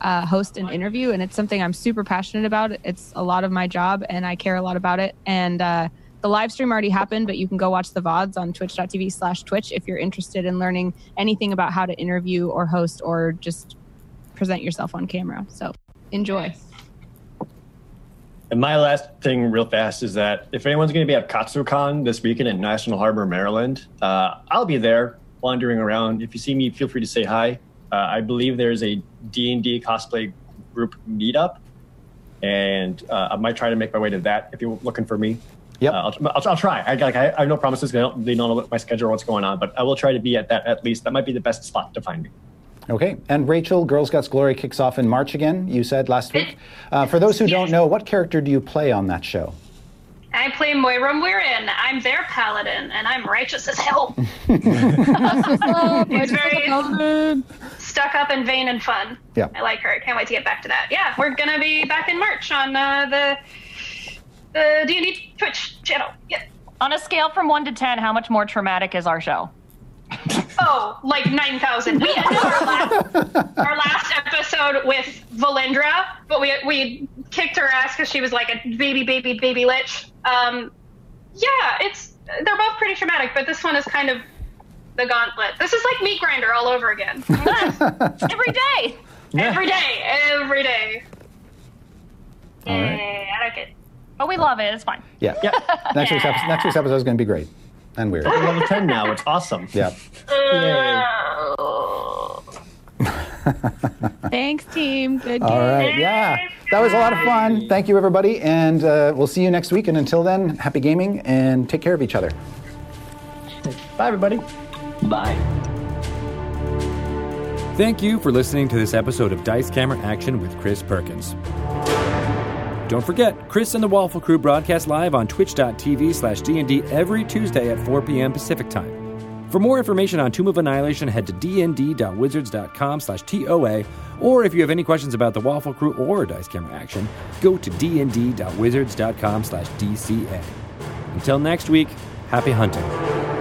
uh, host an interview, and it's something I'm super passionate about. It's a lot of my job, and I care a lot about it. And uh, the live stream already happened, but you can go watch the vods on twitch.tv slash twitch if you're interested in learning anything about how to interview or host or just present yourself on camera. So enjoy. And my last thing, real fast, is that if anyone's going to be at KatsuCon this weekend in National Harbor, Maryland, uh, I'll be there wandering around. If you see me, feel free to say hi. Uh, I believe there's a D&D cosplay group meetup, and uh, I might try to make my way to that if you're looking for me. Yep. Uh, I'll, I'll, I'll try. I, like, I, I have no promises. I don't, they don't know my schedule or what's going on, but I will try to be at that at least. That might be the best spot to find me. Okay. And Rachel, Girls Guts Glory kicks off in March again, you said last week. [laughs] Uh, for those who don't know, what character do you play on that show? I play Moira Muirin. I'm their paladin, and I'm righteous as hell. [laughs] [laughs] He's very stuck up and vain and fun. Yeah. I like her. I can't wait to get back to that. Yeah, we're gonna be back in March on uh, the the D and D Twitch channel. Yeah. On a scale from one to ten, how much more traumatic is our show? [laughs] Oh, like nine thousand. We ended our last, [laughs] our last episode with Valindra, but we we kicked her ass because she was like a baby, baby, baby lich. Um, yeah, it's they're both pretty traumatic, but this one is kind of the gauntlet. This is like meat grinder all over again. [laughs] Every day. every day, every day. All right. Yeah, I like it. But we love it. It's fine. Yeah. [laughs] Next, week's episode, next week's episode is going to be great and weird. We're level 10 now. It's awesome. Yeah. [laughs] Thanks, team. Good game. All right. Yeah. That was a lot of fun. Thank you, everybody. And uh, we'll see you next week. And until then, happy gaming and take care of each other. Bye, everybody. Bye. Thank you for listening to this episode of Dice Camera Action with Chris Perkins. Don't forget, Chris and the Waffle Crew broadcast live on twitch.tv slash D&D every Tuesday at 4 p.m. Pacific Time. For more information on Tomb of Annihilation, head to dnd.wizards.com slash TOA, or if you have any questions about the Waffle Crew or Dice Camera Action, go to dnd.wizards.com slash DCA. Until next week, happy hunting.